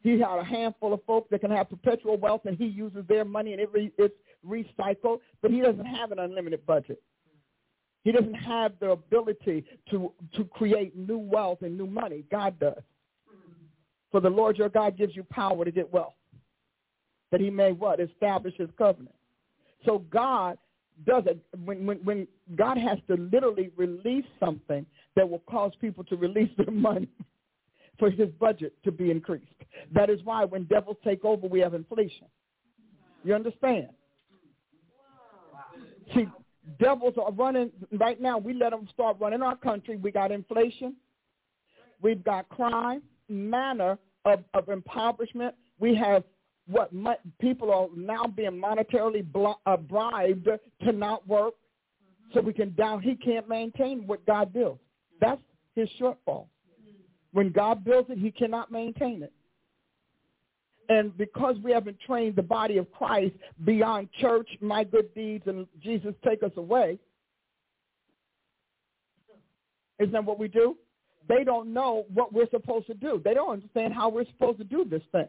He had a handful of folks that can have perpetual wealth, and he uses their money, and it re- it's recycled. But he doesn't have an unlimited budget. He doesn't have the ability to to create new wealth and new money. God does. For the Lord your God gives you power to get wealth that he may what? Establish his covenant. So God does it when, when, when God has to literally release something that will cause people to release their money for his budget to be increased. That is why when devils take over, we have inflation. You understand? See, devils are running right now. We let them start running our country. We got inflation. We've got crime, manner of, of impoverishment. We have what people are now being monetarily uh, bribed to not work so we can down he can't maintain what god builds. That's his shortfall. When god builds it he cannot maintain it. And because we haven't trained the body of christ beyond church my good deeds and jesus take us away isn't that what we do they don't know what we're supposed to do they don't understand how we're supposed to do this thing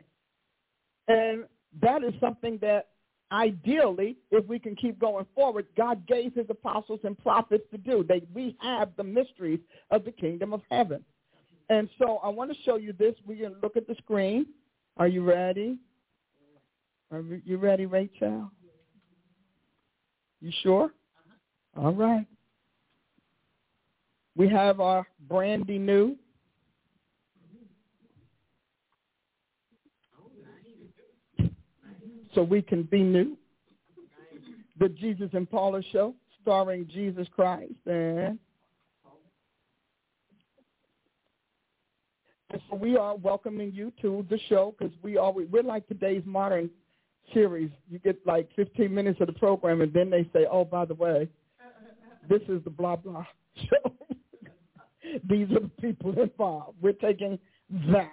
and that is something that ideally, if we can keep going forward, God gave his apostles and prophets to do. They, we have the mysteries of the kingdom of heaven. And so I want to show you this. We're going to look at the screen. Are you ready? Are you ready, Rachel? You sure? All right. We have our brandy new. So we can be new. The Jesus and Paula show starring Jesus Christ and so we are welcoming you to the show because we are we're like today's modern series. You get like 15 minutes of the program, and then they say, "Oh, by the way, this is the blah blah show." These are the people involved. We're taking that.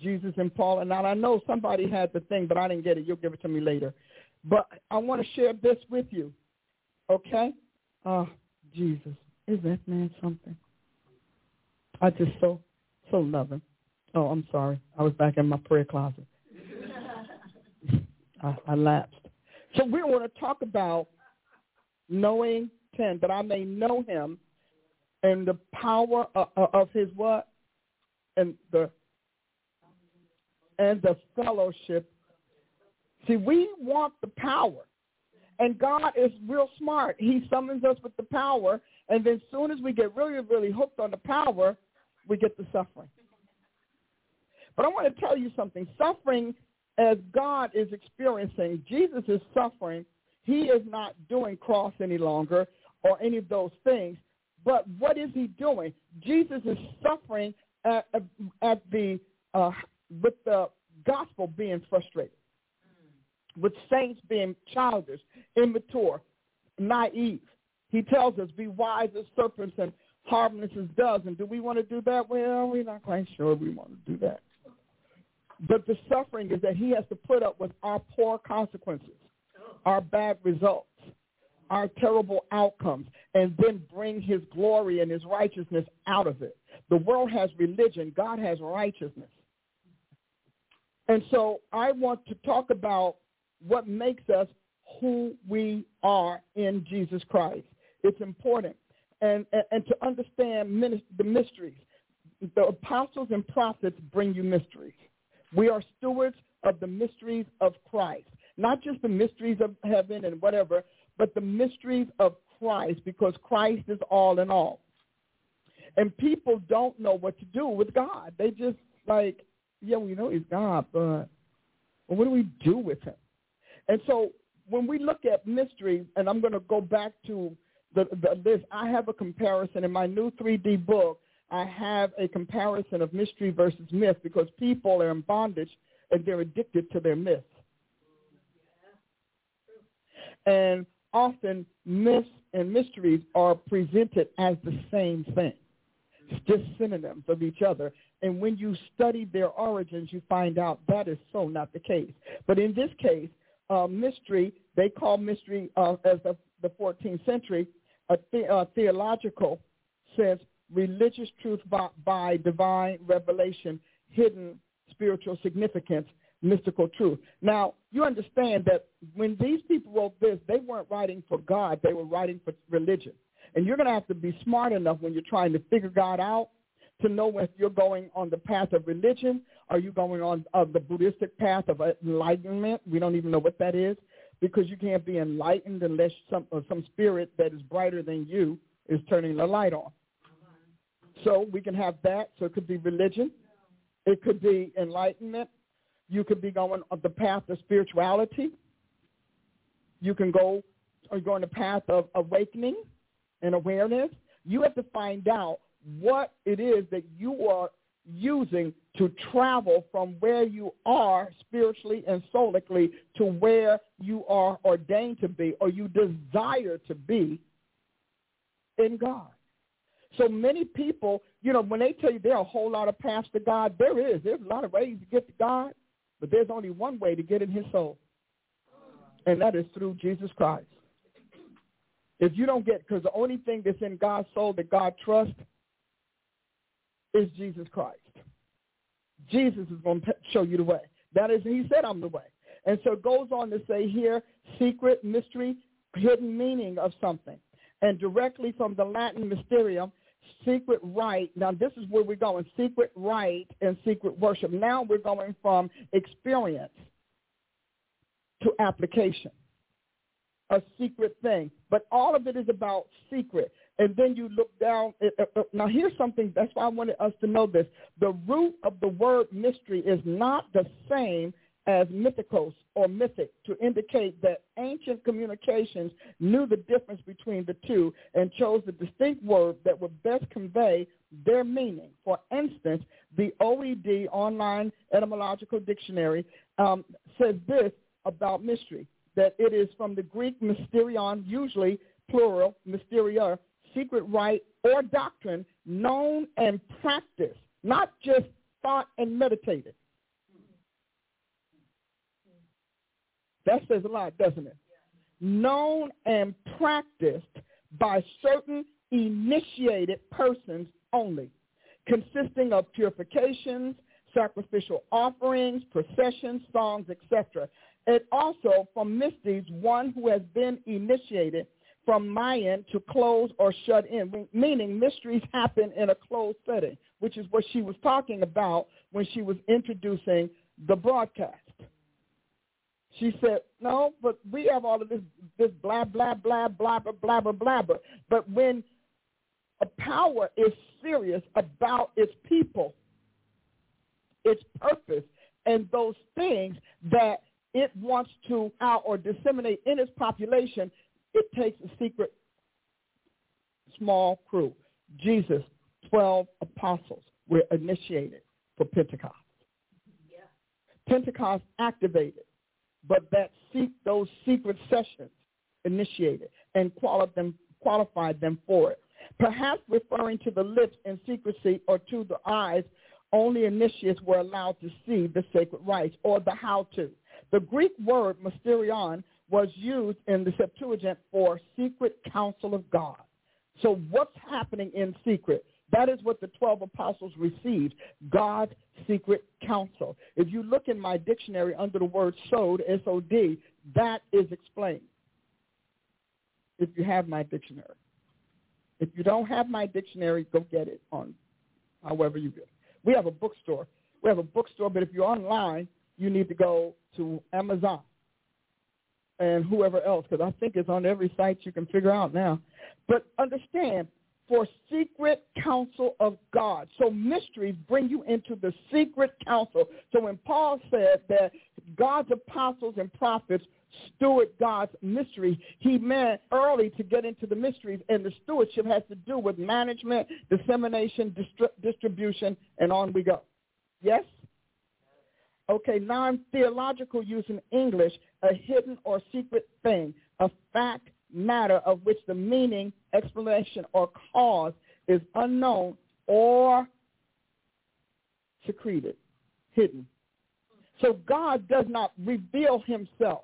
Jesus and Paul. And now I know somebody had the thing, but I didn't get it. You'll give it to me later. But I want to share this with you. Okay? Oh, Jesus. Is that man something? I just so, so love him. Oh, I'm sorry. I was back in my prayer closet. I, I lapsed. So we want to talk about knowing 10, that I may know him and the power of, of his what? And the and the fellowship. See, we want the power. And God is real smart. He summons us with the power, and then soon as we get really, really hooked on the power, we get the suffering. But I want to tell you something. Suffering, as God is experiencing, Jesus is suffering. He is not doing cross any longer or any of those things. But what is he doing? Jesus is suffering at, at the uh, with the gospel being frustrated, mm. with saints being childish, immature, naive. He tells us, be wise as serpents and harmless as doves. And do we want to do that? Well, we're not quite sure we want to do that. But the suffering is that he has to put up with our poor consequences, oh. our bad results, our terrible outcomes, and then bring his glory and his righteousness out of it. The world has religion. God has righteousness. And so I want to talk about what makes us who we are in Jesus Christ. It's important. And, and, and to understand the mysteries. The apostles and prophets bring you mysteries. We are stewards of the mysteries of Christ. Not just the mysteries of heaven and whatever, but the mysteries of Christ because Christ is all in all. And people don't know what to do with God. They just like, yeah, we know he's God, but what do we do with him? And so when we look at mystery, and I'm going to go back to the, the, this, I have a comparison in my new 3D book. I have a comparison of mystery versus myth because people are in bondage and they're addicted to their myth. And often myths and mysteries are presented as the same thing, just synonyms of each other. And when you study their origins, you find out that is so not the case. But in this case, uh, mystery, they call mystery uh, as the, the 14th century, a, the, a theological sense, religious truth by, by divine revelation, hidden spiritual significance, mystical truth. Now, you understand that when these people wrote this, they weren't writing for God. They were writing for religion. And you're going to have to be smart enough when you're trying to figure God out to know if you're going on the path of religion, are you going on uh, the Buddhistic path of enlightenment? We don't even know what that is because you can't be enlightened unless some uh, some spirit that is brighter than you is turning the light on. So we can have that. So it could be religion. It could be enlightenment. You could be going on the path of spirituality. You can go or go on the path of awakening and awareness. You have to find out what it is that you are using to travel from where you are spiritually and solically to where you are ordained to be or you desire to be in God. So many people, you know, when they tell you there are a whole lot of paths to God, there is. There's a lot of ways to get to God, but there's only one way to get in his soul, and that is through Jesus Christ. If you don't get, because the only thing that's in God's soul that God trusts is Jesus Christ. Jesus is going to show you the way. That is, he said, I'm the way. And so it goes on to say here, secret, mystery, hidden meaning of something. And directly from the Latin mysterium, secret rite. Now this is where we're going, secret rite and secret worship. Now we're going from experience to application, a secret thing. But all of it is about secret. And then you look down. Now here's something, that's why I wanted us to know this. The root of the word mystery is not the same as mythikos or mythic to indicate that ancient communications knew the difference between the two and chose the distinct word that would best convey their meaning. For instance, the OED Online Etymological Dictionary um, says this about mystery, that it is from the Greek mysterion, usually plural, mysteria, secret rite or doctrine known and practiced, not just thought and meditated. That says a lot, doesn't it? Known and practiced by certain initiated persons only, consisting of purifications, sacrificial offerings, processions, songs, etc. And also from mysteries, one who has been initiated from myein to close or shut in, meaning mystes happen in a closed setting, which is what she was talking about when she was introducing the broadcast. She said, no, but we have all of this, this blah, blah, blah, blah, blah, blah, blah, blah. But, but when a power is serious about its people, its purpose, and those things that it wants to out or disseminate in its population, it takes a secret small crew. Jesus, 12 apostles were initiated for Pentecost. Yeah. Pentecost activated but that seek those secret sessions initiated and qualified them, qualified them for it. Perhaps referring to the lips in secrecy or to the eyes, only initiates were allowed to see the sacred rites or the how-to. The Greek word mysterion was used in the Septuagint for secret counsel of God. So what's happening in secret? That is what the 12 apostles received, God's secret counsel. If you look in my dictionary under the word sod, S-O-D, that is explained. If you have my dictionary. If you don't have my dictionary, go get it on however you get it. We have a bookstore. We have a bookstore, but if you're online, you need to go to Amazon and whoever else, because I think it's on every site you can figure out now. But understand, for secret counsel of God. So mysteries bring you into the secret counsel. So when Paul said that God's apostles and prophets steward God's mystery, he meant early to get into the mysteries, and the stewardship has to do with management, dissemination, distri- distribution, and on we go. Yes? Okay, non-theological use in English, a hidden or secret thing, a fact, matter of which the meaning, explanation, or cause is unknown or secreted, hidden. So God does not reveal himself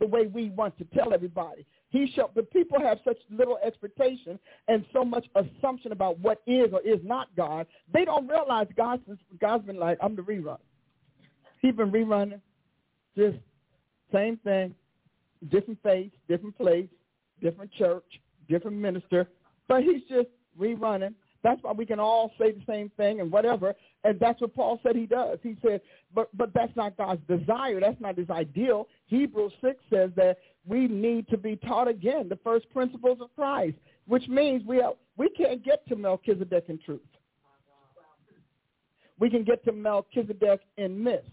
the way we want to tell everybody. He shall, the people have such little expectation and so much assumption about what is or is not God. They don't realize God's, God's been like, I'm the rerun. He's been rerunning, just same thing, different face, different place, different church, different minister, but he's just rerunning. That's why we can all say the same thing and whatever. And that's what Paul said he does. He said, but but that's not God's desire. That's not his ideal. Hebrews 6 says that we need to be taught again the first principles of Christ, which means we are, we can't get to Melchizedek in truth. We can get to Melchizedek in mist.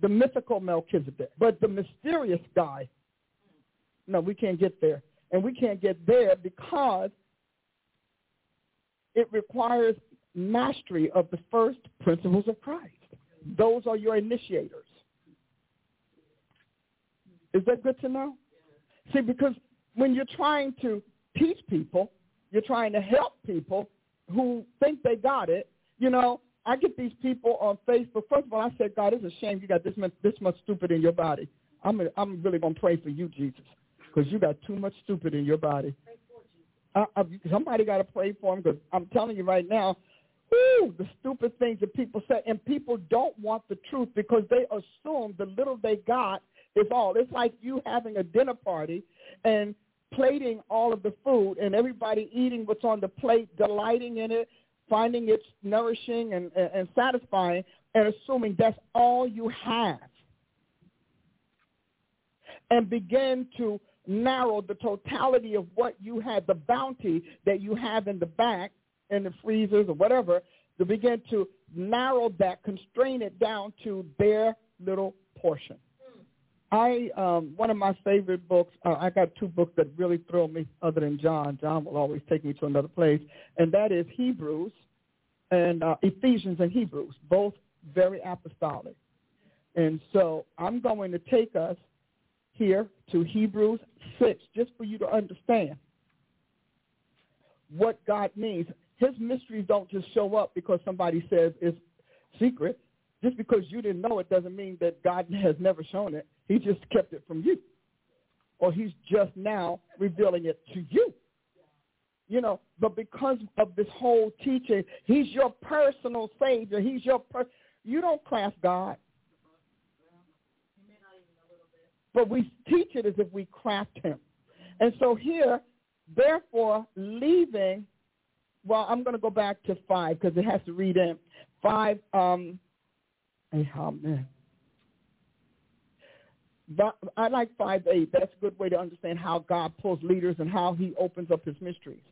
The mythical Melchizedek. But the mysterious guy no, we can't get there. And we can't get there because it requires mastery of the first principles of Christ. Those are your initiators. Is that good to know? See, because when you're trying to teach people, you're trying to help people who think they got it, you know, I get these people on Facebook. First of all, I said, God, it's a shame you got this much, this much stupid in your body. I'm, I'm really going to pray for you, Jesus because you got too much stupid in your body. Uh, uh, somebody got to pray for him because I'm telling you right now, Ooh, the stupid things that people say. And people don't want the truth because they assume the little they got is all. It's like you having a dinner party and plating all of the food and everybody eating what's on the plate, delighting in it, finding it nourishing and, and, and satisfying, and assuming that's all you have. And begin to narrow the totality of what you had, the bounty that you have in the back, in the freezers or whatever, to begin to narrow that, constrain it down to their little portion. I um, one of my favorite books. Uh, I got two books that really thrill me, other than John. John will always take me to another place, and that is Hebrews and uh, Ephesians and Hebrews, both very apostolic. And so I'm going to take us here to Hebrews 6, just for you to understand what God means. His mysteries don't just show up because somebody says it's secret. Just because you didn't know it doesn't mean that God has never shown it. He just kept it from you. Or he's just now revealing it to you. You know, but because of this whole teaching, he's your personal savior. He's your per- you don't craft God. But we teach it as if we craft him. And so here, therefore, leaving, well, I'm going to go back to five because it has to read in. Five, um, amen. But I like five 5.8. That's a good way to understand how God pulls leaders and how he opens up his mysteries.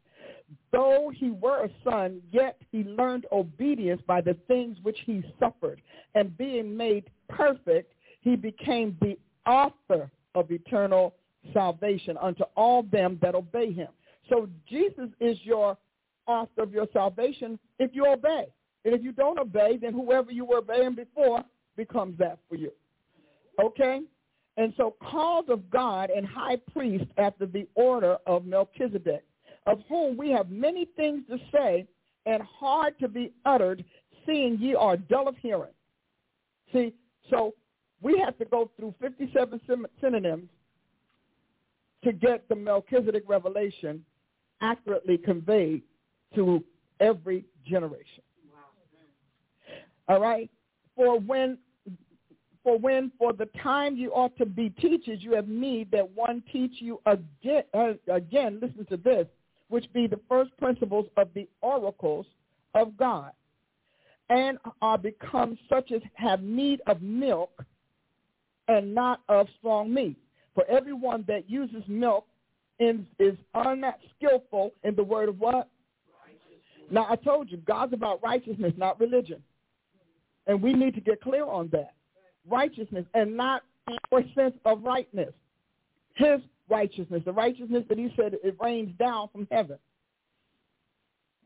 Though he were a son, yet he learned obedience by the things which he suffered. And being made perfect, he became the author of eternal salvation unto all them that obey him. So Jesus is your author of your salvation if you obey. And if you don't obey, then whoever you were obeying before becomes that for you. Okay? And so called of God and high priest after the order of Melchizedek, of whom we have many things to say and hard to be uttered, seeing ye are dull of hearing. See, so we have to go through 57 synonyms to get the Melchizedek revelation accurately conveyed to every generation. All right? For when for when for the time you ought to be teachers, you have need that one teach you again, uh, again, listen to this, which be the first principles of the oracles of God, and are become such as have need of milk and not of strong meat. For everyone that uses milk is, unskillful in the word of what? Now, I told you, God's about righteousness, not religion. And we need to get clear on that righteousness and not our sense of rightness. His righteousness, the righteousness that he said it rains down from heaven.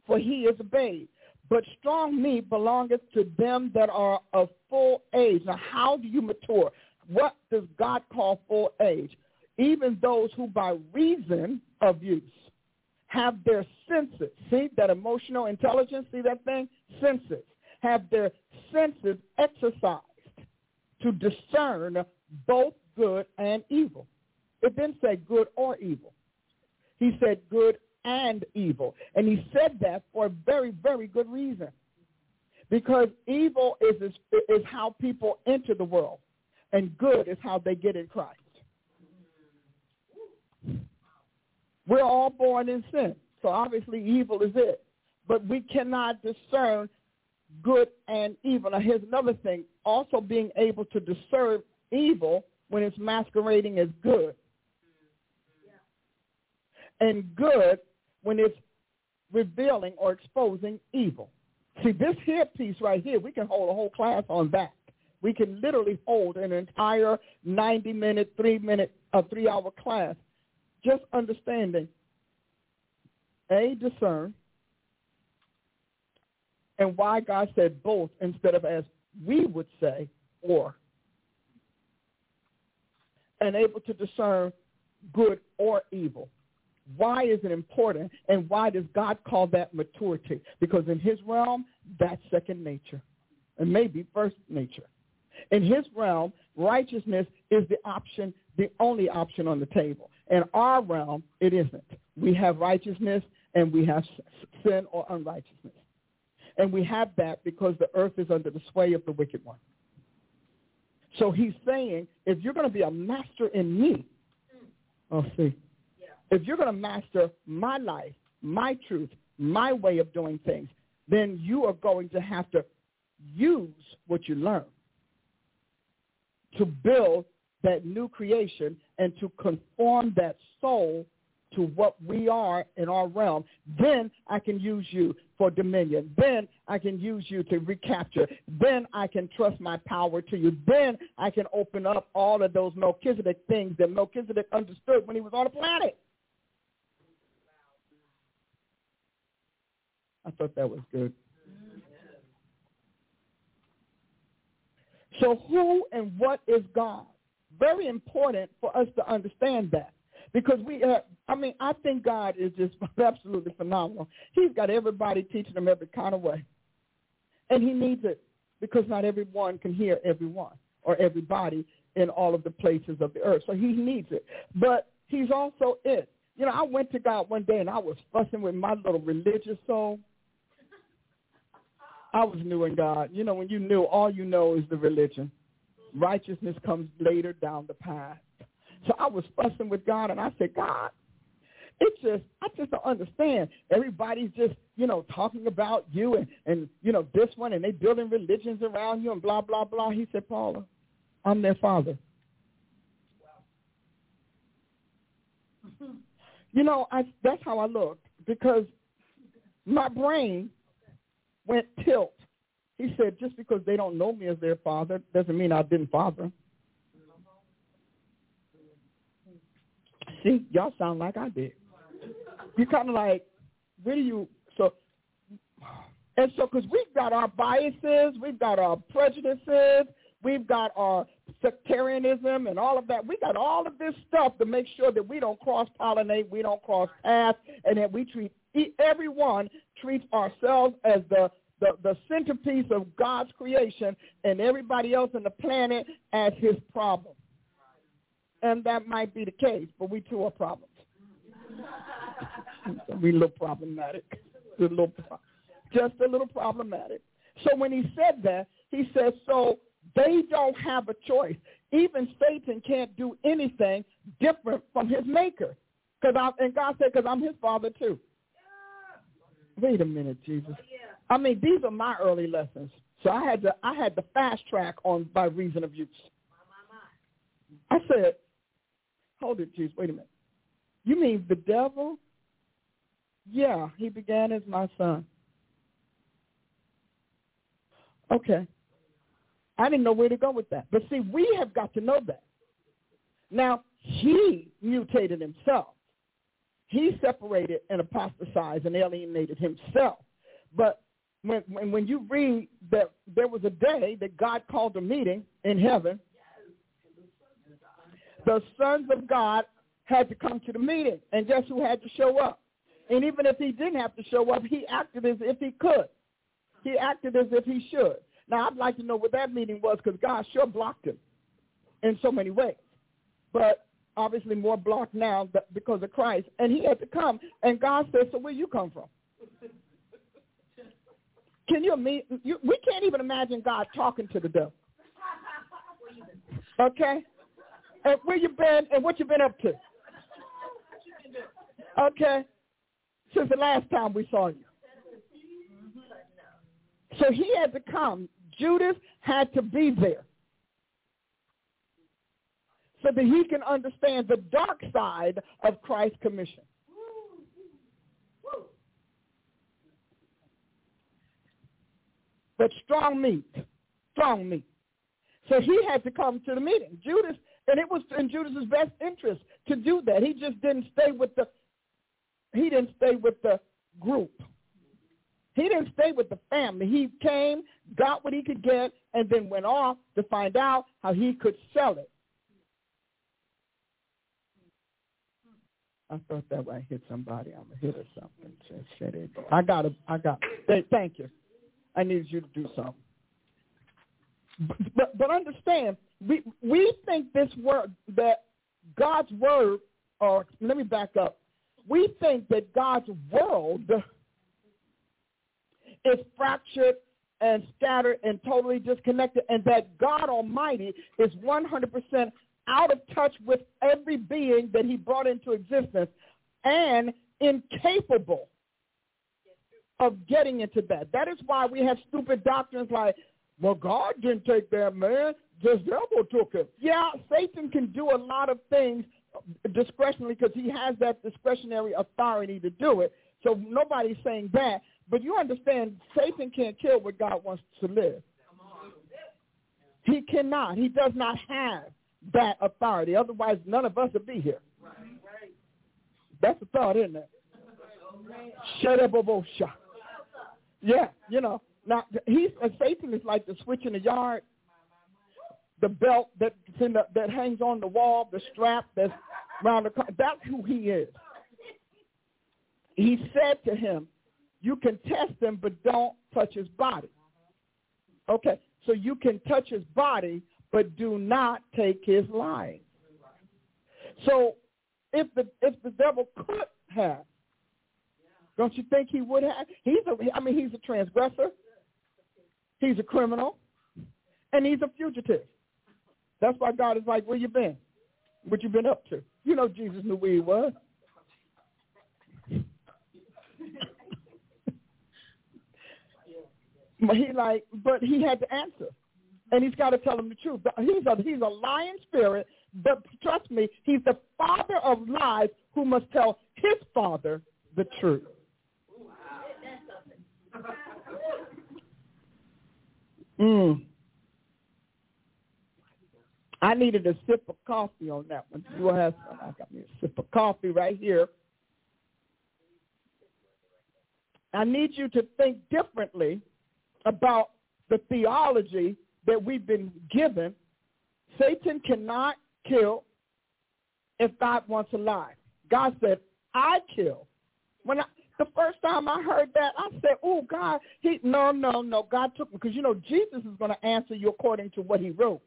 For he is a babe. But strong meat belongeth to them that are of full age. Now, how do you mature? What does God call full age? Even those who by reason of use have their senses. See that emotional intelligence? See that thing? Senses. Have their senses exercised to discern both good and evil. It didn't say good or evil. He said good and evil. And he said that for a very, very good reason. Because evil is, is, is how people enter the world, and good is how they get in Christ. We're all born in sin, so obviously evil is it. But we cannot discern good and evil. Now here's another thing. Also being able to discern evil when it's masquerading as good. And good when it's revealing or exposing evil. See, this here piece right here, we can hold a whole class on that. We can literally hold an entire 90-minute, three-minute, a three-hour class just understanding, A, discern, and why God said both instead of as we would say or. And able to discern good or evil. Why is it important and why does God call that maturity? Because in his realm, that's second nature and maybe first nature. In his realm, righteousness is the option, the only option on the table. In our realm, it isn't. We have righteousness and we have sin or unrighteousness. And we have that because the earth is under the sway of the wicked one. So he's saying, if you're going to be a master in me, mm. oh, see, if you're going to master my life, my truth, my way of doing things, then you are going to have to use what you learn to build that new creation and to conform that soul to what we are in our realm, then I can use you for dominion. Then I can use you to recapture. Then I can trust my power to you. Then I can open up all of those Melchizedek things that Melchizedek understood when he was on the planet. I thought that was good. So who and what is God? Very important for us to understand that because we, uh, I mean, I think God is just absolutely phenomenal. He's got everybody teaching him every kind of way, and he needs it because not everyone can hear everyone or everybody in all of the places of the earth. So he needs it, but he's also it. You know, I went to God one day and I was fussing with my little religious soul. I was new in God. You know, when you knew, all you know is the religion. Righteousness comes later down the path. So I was fussing with God, and I said, God, it's just I just don't understand. Everybody's just you know talking about you and and you know this one, and they building religions around you and blah blah blah. He said, Paula, I'm their father. You know, I that's how I looked because my brain went tilt. He said, just because they don't know me as their father doesn't mean I didn't father. See, y'all sound like I did. You kind of like, where do you, so, and so because we've got our biases, we've got our prejudices, we've got our sectarianism and all of that. We got all of this stuff to make sure that we don't cross-pollinate, we don't cross paths, and that we treat, everyone treats ourselves as the the, the centerpiece of God's creation and everybody else on the planet as his problem. And that might be the case, but we too are problems. we little problematic. A little, just a little problematic. So when he said that, he says, so they don't have a choice. Even Satan can't do anything different from his maker. Cause I, and God said, because I'm his father too. Wait a minute, Jesus. I mean, these are my early lessons. So I had to I had to fast track on by reason of use. I said, hold it, Jesus, wait a minute. You mean the devil? Yeah, he began as my son. Okay. I didn't know where to go with that. But see, we have got to know that. Now, he mutated himself. He separated and apostatized and alienated himself. But when, when, when you read that there was a day that God called a meeting in heaven, the sons of God had to come to the meeting. And guess who had to show up? And even if he didn't have to show up, he acted as if he could. He acted as if he should. Now, I'd like to know what that meeting was because God sure blocked him in so many ways. But obviously more blocked now because of Christ. And he had to come. And God said, so where you come from? Can you? You, we can't even imagine God talking to the devil. Okay? And where you been and what you been up to? Okay? Since the last time we saw you. So he had to come. Judas had to be there so that he can understand the dark side of Christ's commission. but strong meat, strong meat. So he had to come to the meeting. Judas, and it was in Judas's best interest to do that. He just didn't stay with the, he didn't stay with the group. He didn't stay with the family. He came, got what he could get, and then went off to find out how he could sell it. I thought that I hit somebody. I'm a hit or something. Just said it. I got it. I got. Thank you. I need you to do something. But, but understand, we we think this word that God's word, or let me back up. We think that God's world is fractured and scattered and totally disconnected, and that God Almighty is 100% out of touch with every being that he brought into existence and incapable of getting into that. That is why we have stupid doctrines like, well, God didn't take that man, the devil took him. Yeah, Satan can do a lot of things discretionally because he has that discretionary authority to do it. So nobody's saying that. But you understand, Satan can't kill what God wants to live. He cannot. He does not have that authority. Otherwise, none of us would be here. That's a thought, isn't it? Shut up, Yeah, you know. Now, he's uh, Satan is like the switch in the yard, the belt that the, that hangs on the wall, the strap that's around the car. That's who he is. He said to him, you can test him, but don't touch his body. Okay, so you can touch his body, but do not take his life. So if the if the devil could have, don't you think he would have? He's a I mean he's a transgressor. He's a criminal. And he's a fugitive. That's why God is like, where you been? What you been up to? You know Jesus knew where he was. He like, but he had to answer, and he's got to tell him the truth. He's a he's a lying spirit, but trust me, he's the father of lies who must tell his father the truth. Mm. I needed a sip of coffee on that one. You have some. I got me a sip of coffee right here. I need you to think differently about the theology that we've been given, Satan cannot kill if God wants alive. God said, I kill. When I, the first time I heard that, I said, oh, God, he, no, no, no, God took me. Because, you know, Jesus is going to answer you according to what he wrote.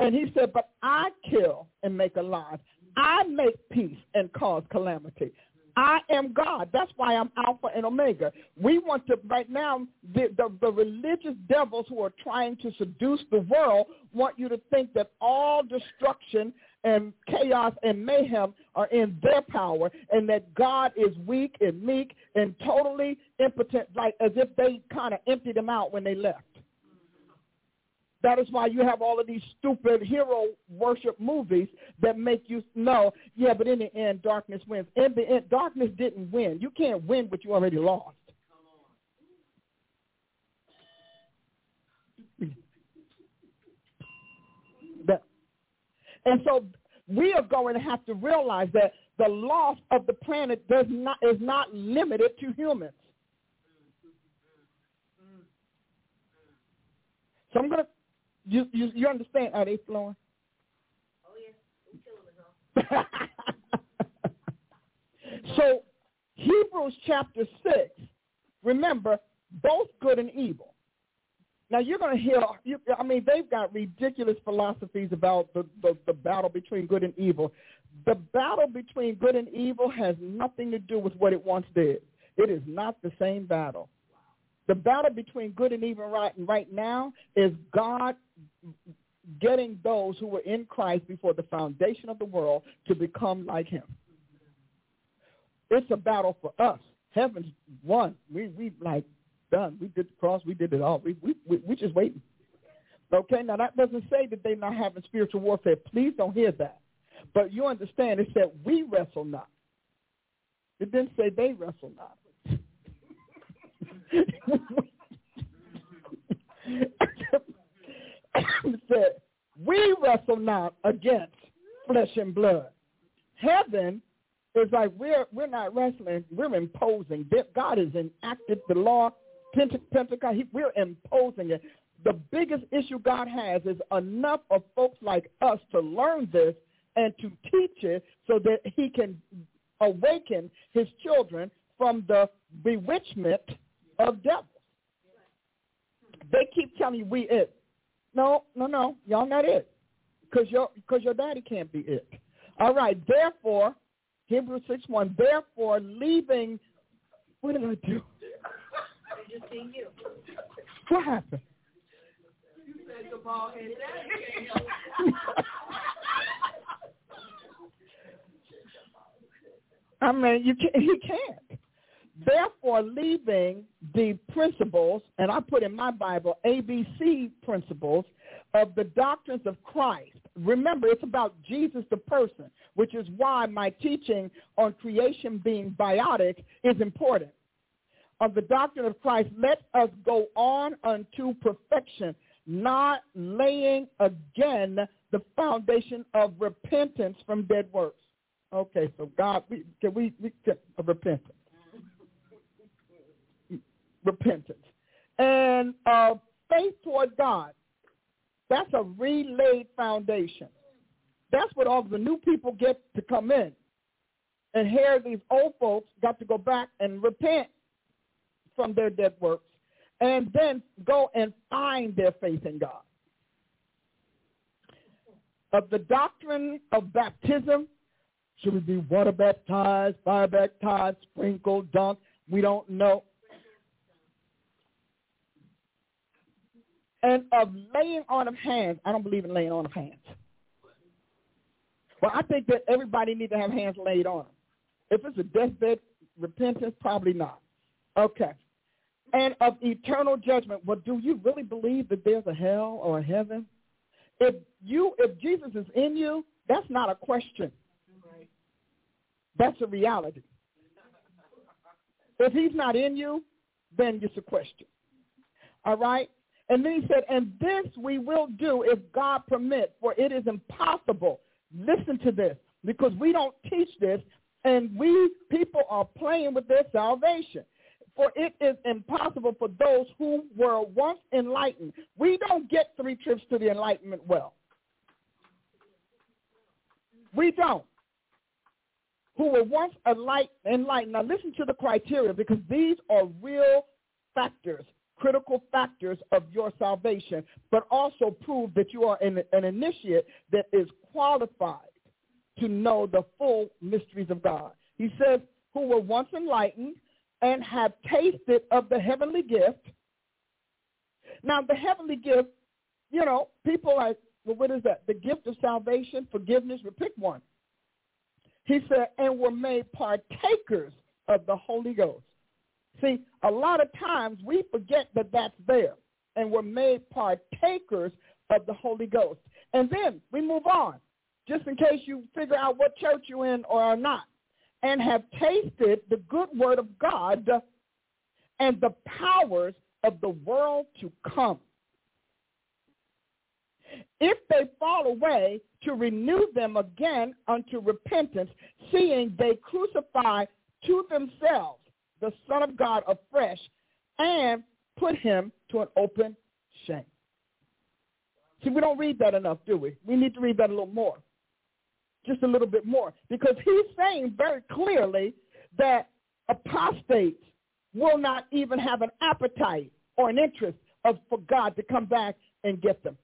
And he said, but I kill and make alive. I make peace and cause calamity. I am God. That's why I'm Alpha and Omega. We want to, right now, the, the, the, religious devils who are trying to seduce the world want you to think that all destruction and chaos and mayhem are in their power and that God is weak and meek and totally impotent, like as if they kind of emptied him out when they left. That is why you have all of these stupid hero worship movies that make you know, yeah, but in the end, darkness wins. In the end, darkness didn't win. You can't win what you already lost. And so we are going to have to realize that the loss of the planet does not is not limited to humans. So I'm going to you you you understand? Are they flowing? Oh yes, so Hebrews chapter six. Remember, both good and evil. Now you're going to hear. You, I mean, they've got ridiculous philosophies about the, the the battle between good and evil. The battle between good and evil has nothing to do with what it once did. It is not the same battle. The battle between good and evil right, right now is God getting those who were in Christ before the foundation of the world to become like him. It's a battle for us. Heaven's won. We we like done. We did the cross. We did it all. We we we, we just waiting. Okay. Now that doesn't say that they're not having spiritual warfare. Please don't hear that. But you understand it said we wrestle not. It didn't say they wrestle not. said, we wrestle not against flesh and blood. Heaven is like we're we're not wrestling, we're imposing. God has enacted the law, Pentecost, we're imposing it. The biggest issue God has is enough of folks like us to learn this and to teach it so that he can awaken his children from the bewitchment of devils. They keep telling you we it. No, no, no. Y'all not it. Because your, cause your daddy can't be it. All right. Therefore, Hebrews 6 1, therefore, leaving What did I do? Just seen you. What happened? You said the ball head. I mean, you can't. He can't. Therefore, leaving the principles, and I put in my Bible ABC principles of the doctrines of Christ. Remember, it's about Jesus the person, which is why my teaching on creation being biotic is important. Of the doctrine of Christ, let us go on unto perfection, not laying again the foundation of repentance from dead works. Okay, so God, we, can we, we can, repentance, repentance, and uh, faith toward God. That's a relayed foundation. That's what all the new people get to come in. And here these old folks got to go back and repent from their dead works and then go and find their faith in God. Of the doctrine of baptism, should we be water baptized, fire baptized, sprinkled, dunked? We don't know. And of laying on of hands, I don't believe in laying on of hands. Well, I think that everybody needs to have hands laid on them. If it's a deathbed repentance, probably not. Okay. And of eternal judgment. Well, do you really believe that there's a hell or a heaven? If you, if Jesus is in you, that's not a question. That's a reality. If he's not in you, then it's a question. All right? And then he said, and this we will do if God permits, for it is impossible. Listen to this, because we don't teach this, and we people are playing with their salvation. For it is impossible for those who were once enlightened. We don't get three trips to the enlightenment well. We don't. Who were once enlightened. Now listen to the criteria because these are real factors critical factors of your salvation, but also prove that you are an, an initiate that is qualified to know the full mysteries of God. He says, who were once enlightened and have tasted of the heavenly gift. Now, the heavenly gift, you know, people like, well, what is that? The gift of salvation, forgiveness, we pick one. He said, and were made partakers of the Holy Ghost. See, a lot of times we forget that that's there, and we're made partakers of the Holy Ghost. And then we move on, just in case you figure out what church you're in or are not, and have tasted the good word of God and the powers of the world to come. If they fall away, to renew them again unto repentance, seeing they crucify to themselves the Son of God afresh and put him to an open shame. See, we don't read that enough, do we? We need to read that a little more, just a little bit more, because he's saying very clearly that apostates will not even have an appetite or an interest of for God to come back and get them.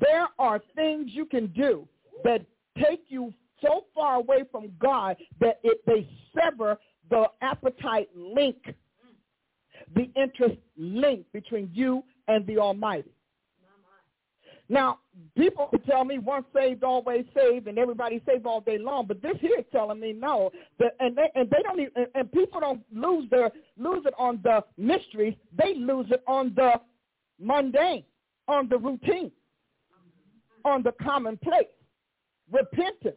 There are things you can do that take you so far away from God that it, they sever the appetite link, the interest link between you and the Almighty. Now, people tell me once saved, always saved, and everybody saved all day long. But this here is telling me no. That, and they and they don't even, and, people don't lose their lose it on the mysteries. They lose it on the mundane, on the routine, on the commonplace. Repentance.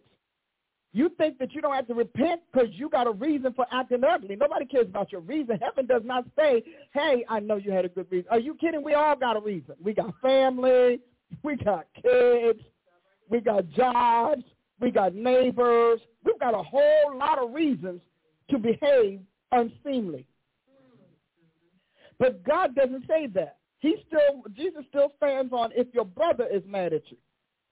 You think that you don't have to repent because you got a reason for acting ugly. Nobody cares about your reason. Heaven does not say, hey, I know you had a good reason. Are you kidding? We all got a reason. We got family. We got kids. We got jobs. We got neighbors. We've got a whole lot of reasons to behave unseemly. But God doesn't say that. He still, Jesus still stands on if your brother is mad at you.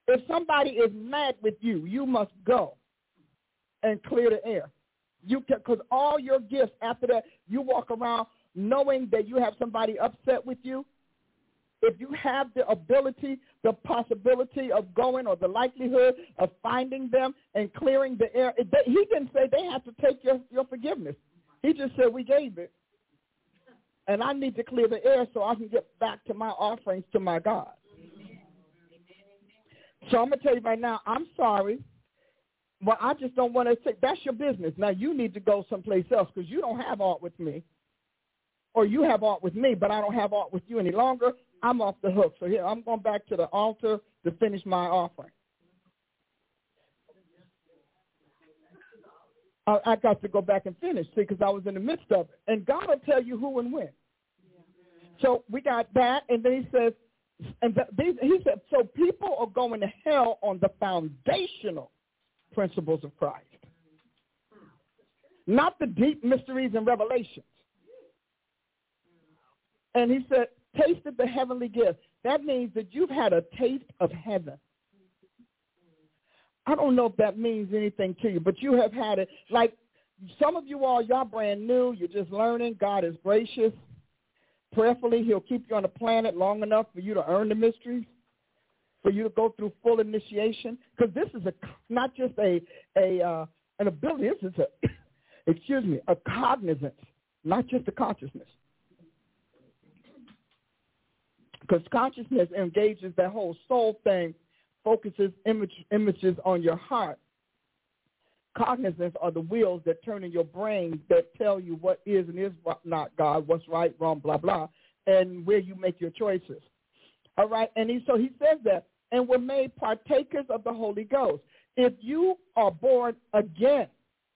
If somebody is mad with you, you must go and clear the air. You can, because all your gifts after that, you walk around knowing that you have somebody upset with you. if you have the ability, the possibility of going or the likelihood of finding them and clearing the air, he didn't say they have to take your, your forgiveness. He just said we gave it. And I need to clear the air so I can get back to my offerings to my God. So I'm going to tell you right now, I'm sorry, but I just don't want to say, that's your business. Now you need to go someplace else because you don't have art with me. Or you have art with me, but I don't have art with you any longer. I'm off the hook. So here, I'm going back to the altar to finish my offering. I, I got to go back and finish, see, because I was in the midst of it. And God will tell you who and when. So we got that, and then he says, and the, these, he said, so people are going to hell on the foundational principles of Christ, not the deep mysteries and revelations. And he said, tasted the heavenly gift. That means that you've had a taste of heaven. I don't know if that means anything to you, but you have had it. Like some of you all, y'all brand new. You're just learning. God is gracious. Prayerfully, he'll keep you on the planet long enough for you to earn the mysteries, for you to go through full initiation. Because this is a not just a a uh, an ability. This is a excuse me a cognizance, not just a consciousness. Because consciousness engages that whole soul thing, focuses image, images on your heart. Cognizance are the wheels that turn in your brain that tell you what is and is not God, what's right, wrong, blah, blah, and where you make your choices. All right, and he, so he says that, and we're made partakers of the Holy Ghost. If you are born again,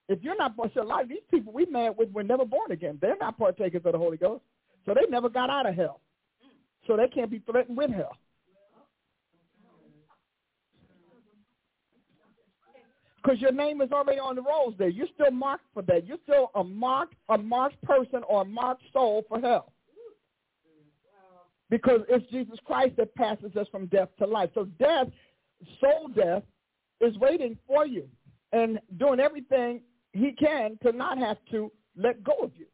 if you're not born, so a lot of these people we met with were never born again. They're not partakers of the Holy Ghost, so they never got out of hell so they can't be threatened with hell. Because your name is already on the rolls there. You're still marked for that. You're still a marked, a marked person or a marked soul for hell. Because it's Jesus Christ that passes us from death to life. So death, soul death, is waiting for you and doing everything he can to not have to let go of you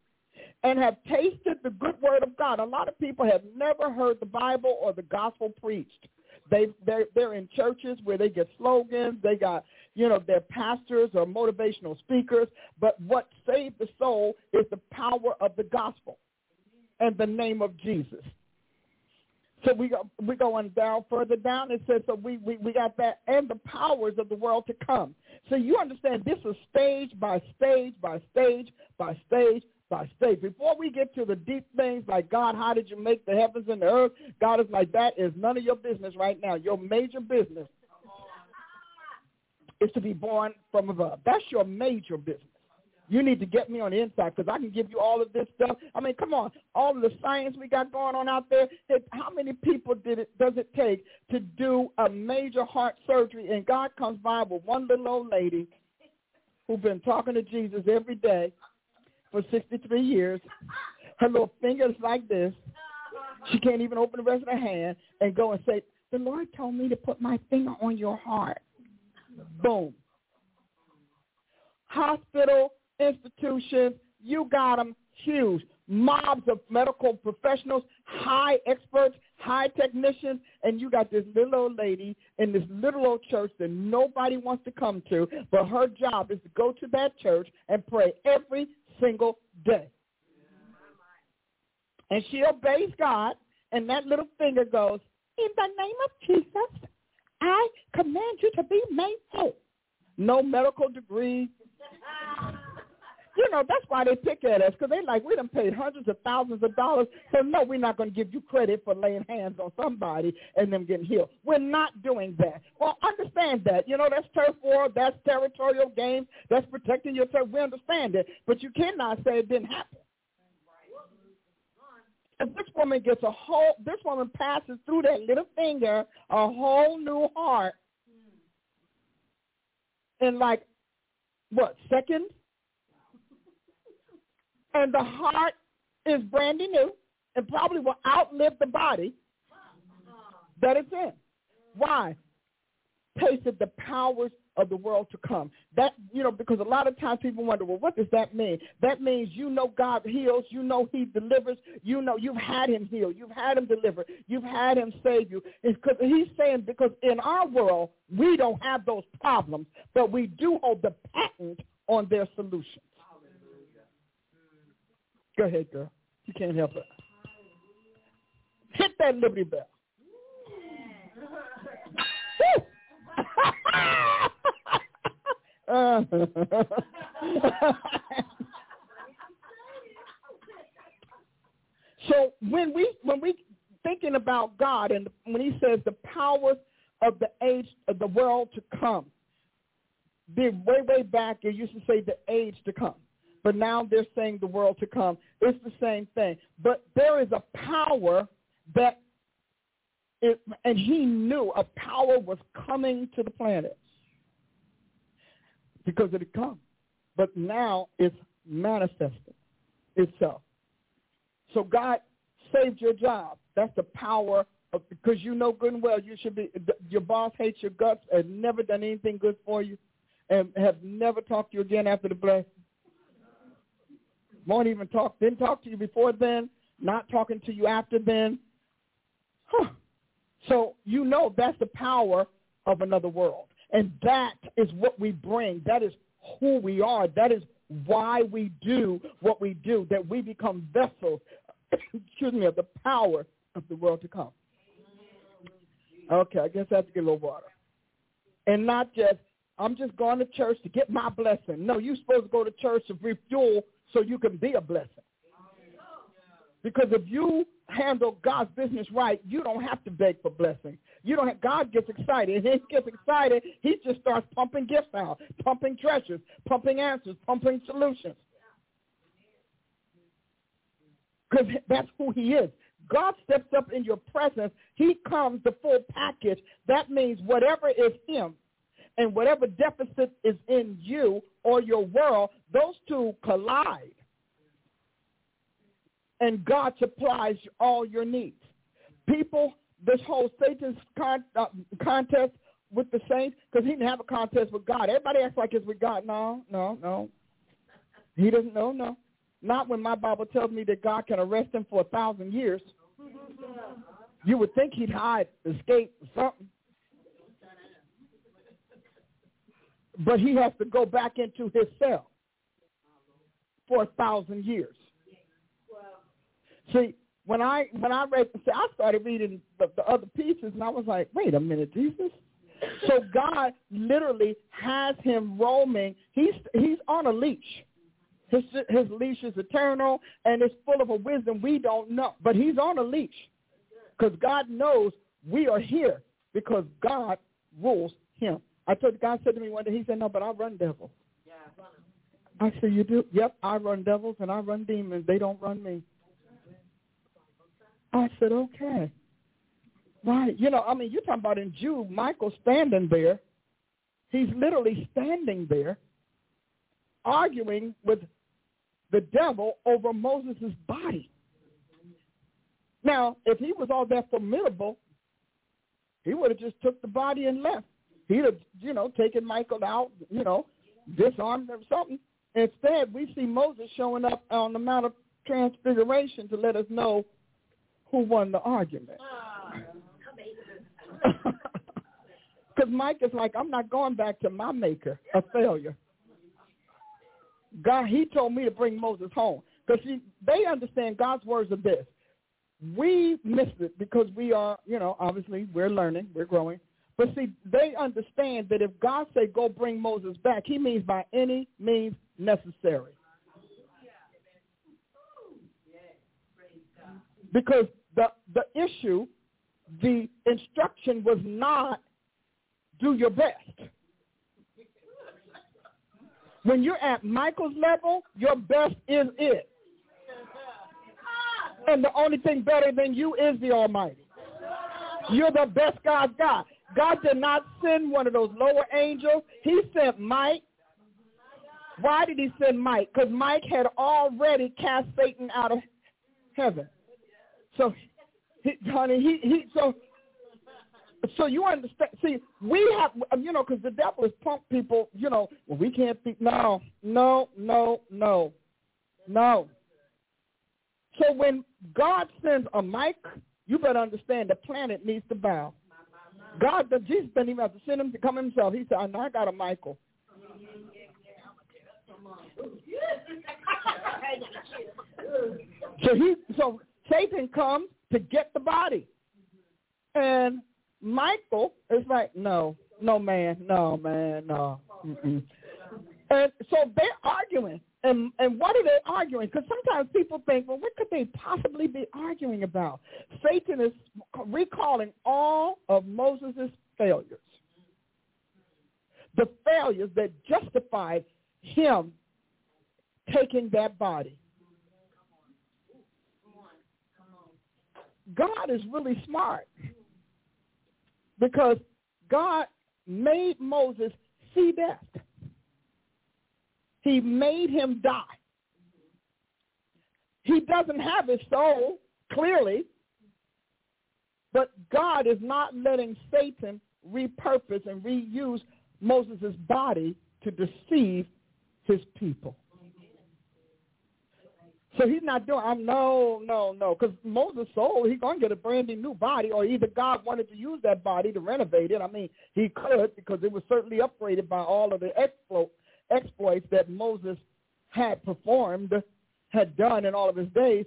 and have tasted the good word of God. A lot of people have never heard the Bible or the gospel preached. They they're, they're in churches where they get slogans. They got you know their pastors or motivational speakers. But what saved the soul is the power of the gospel and the name of Jesus. So we go we going down further down. It says so we, we we got that and the powers of the world to come. So you understand this is stage by stage by stage by stage by stage. Before we get to the deep things like God, how did you make the heavens and the earth? God is like, that is none of your business right now. Your major business is to be born from above. That's your major business. You need to get me on the inside because I can give you all of this stuff. I mean, come on, all of the science we got going on out there. How many people did it does it take to do a major heart surgery? And God comes by with one little old lady who's been talking to Jesus every day for 63 years. Her little fingers like this. She can't even open the rest of her hand and go and say, the Lord told me to put my finger on your heart. Boom. Hospital, institutions, you got them huge. Mobs of medical professionals, high experts, high technicians, and you got this little old lady in this little old church that nobody wants to come to, but her job is to go to that church and pray every single day. And she obeys God, and that little finger goes, in the name of Jesus, I command you to be made whole. No medical degree. You know, that's why they pick at us, because they like, we done paid hundreds of thousands of dollars, so no, we're not going to give you credit for laying hands on somebody and them getting healed. We're not doing that. Well, understand that. You know, that's turf war, that's territorial games, that's protecting your turf. We understand it, but you cannot say it didn't happen. If this woman gets a whole, this woman passes through that little finger a whole new heart in like, what, seconds? And the heart is brand new and probably will outlive the body that it's in. Why? Tasted the powers of the world to come. That, you know, because a lot of times people wonder, well, what does that mean? That means you know God heals, you know he delivers, you know you've had him heal, you've had him deliver, you've had him save you. Because he's saying because in our world, we don't have those problems, but we do hold the patent on their solutions. Go ahead, girl. You can't help it. Hit that Liberty Bell. Uh. so when we when we thinking about God and when he says the powers of the age of the world to come, the way way back it used to say the age to come, but now they're saying the world to come. It's the same thing, but there is a power that it, and he knew a power was coming to the planet because it had come. But now it's manifesting itself. So God saved your job. That's the power of, because you know good and well you should be, your boss hates your guts and never done anything good for you and have never talked to you again after the blessing. Won't even talk, didn't talk to you before then, not talking to you after then. Huh. So you know that's the power of another world. And that is what we bring. That is who we are. That is why we do what we do, that we become vessels, excuse me, of the power of the world to come. Okay, I guess I have to get a little water. And not just, I'm just going to church to get my blessing. No, you're supposed to go to church to refuel so you can be a blessing. Because if you handle God's business right, you don't have to beg for blessing. You don't have, God gets excited. He gets excited, he just starts pumping gifts out, pumping treasures, pumping answers, pumping solutions. Because that's who he is. God steps up in your presence. He comes the full package. That means whatever is him and whatever deficit is in you or your world, those two collide and God supplies all your needs. People, this whole Satan's con- uh, contest with the saints, because he didn't have a contest with God. Everybody acts like it's with God. No, no, no. He doesn't know, no. Not when my Bible tells me that God can arrest him for a thousand years. You would think he'd hide, escape, something. But he has to go back into his cell for a thousand years. See, when I when I read, see, I started reading the, the other pieces, and I was like, wait a minute, Jesus. So God literally has him roaming. He's he's on a leash. His his leash is eternal and it's full of a wisdom we don't know. But he's on a leash because God knows we are here because God rules him. I told God said to me one day, he said, no, but I run devils. Yeah, I run them. I said, you do? Yep, I run devils and I run demons. They don't run me. I said, okay. Right. You know, I mean, you're talking about in Jude, Michael standing there. He's literally standing there arguing with the devil over Moses' body. Now, if he was all that formidable, he would have just took the body and left. He'd have, you know, taken Michael out, you know, disarmed him or something. Instead, we see Moses showing up on the Mount of Transfiguration to let us know who won the argument. Ah, because Mike is like, I'm not going back to my maker, a failure. God, he told me to bring Moses home. Because they understand God's words are this. We missed it because we are, you know, obviously we're learning, we're growing. But see, they understand that if God say go bring Moses back, he means by any means necessary. Because the, the issue, the instruction was not do your best. When you're at Michael's level, your best is it. And the only thing better than you is the Almighty. You're the best God's got. God did not send one of those lower angels. He sent Mike. Why did he send Mike? Because Mike had already cast Satan out of heaven. So, he, honey, he, he so so you understand? See, we have, you know, because the devil is punked people. You know, well, we can't be. No, no, no, no, no. So when God sends a Mike, you better understand the planet needs to bow. God, Jesus didn't even have to send him to come himself. He said, I got a Michael. so he, so Satan comes to get the body, and Michael is like, no, no, man, no, man, no. Mm-mm. And so they're arguing. And and what are they arguing? Because sometimes people think, well, what could they possibly be arguing about? Satan is recalling all of Moses' failures. The failures that justified him taking that body. God is really smart because God made Moses see death. He made him die. He doesn't have his soul, clearly, but God is not letting Satan repurpose and reuse Moses' body to deceive his people. So he's not doing, I'm no, no, no, because Moses' soul, he's going to get a brand new body, or either God wanted to use that body to renovate it. I mean, he could because it was certainly upgraded by all of the exploits exploits that Moses had performed, had done in all of his days.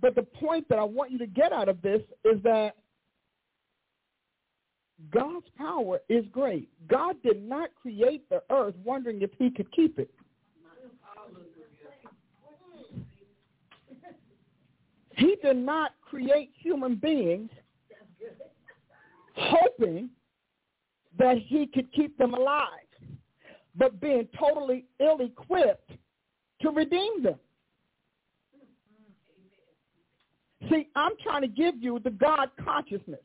But the point that I want you to get out of this is that God's power is great. God did not create the earth wondering if he could keep it. He did not create human beings hoping that he could keep them alive but being totally ill-equipped to redeem them. See, I'm trying to give you the God consciousness.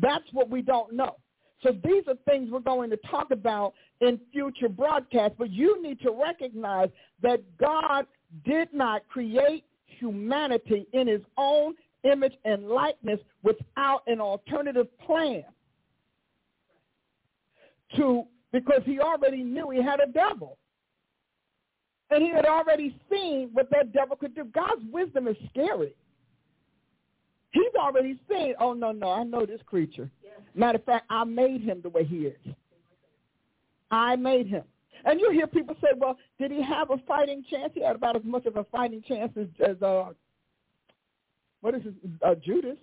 That's what we don't know. So these are things we're going to talk about in future broadcasts, but you need to recognize that God did not create humanity in his own image and likeness without an alternative plan to because he already knew he had a devil. And he had already seen what that devil could do. God's wisdom is scary. He's already seen, oh, no, no, I know this creature. Matter of fact, I made him the way he is. I made him. And you hear people say, well, did he have a fighting chance? He had about as much of a fighting chance as, as uh, what is it, uh, Judas.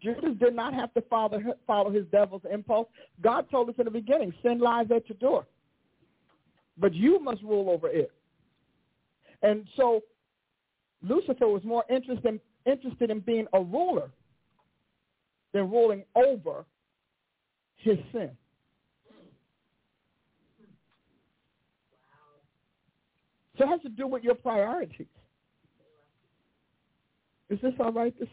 Judas did not have to follow, follow his devil's impulse. God told us in the beginning, sin lies at your door. But you must rule over it. And so Lucifer was more interested in, interested in being a ruler than ruling over his sin. So it has to do with your priorities. Is this all right? This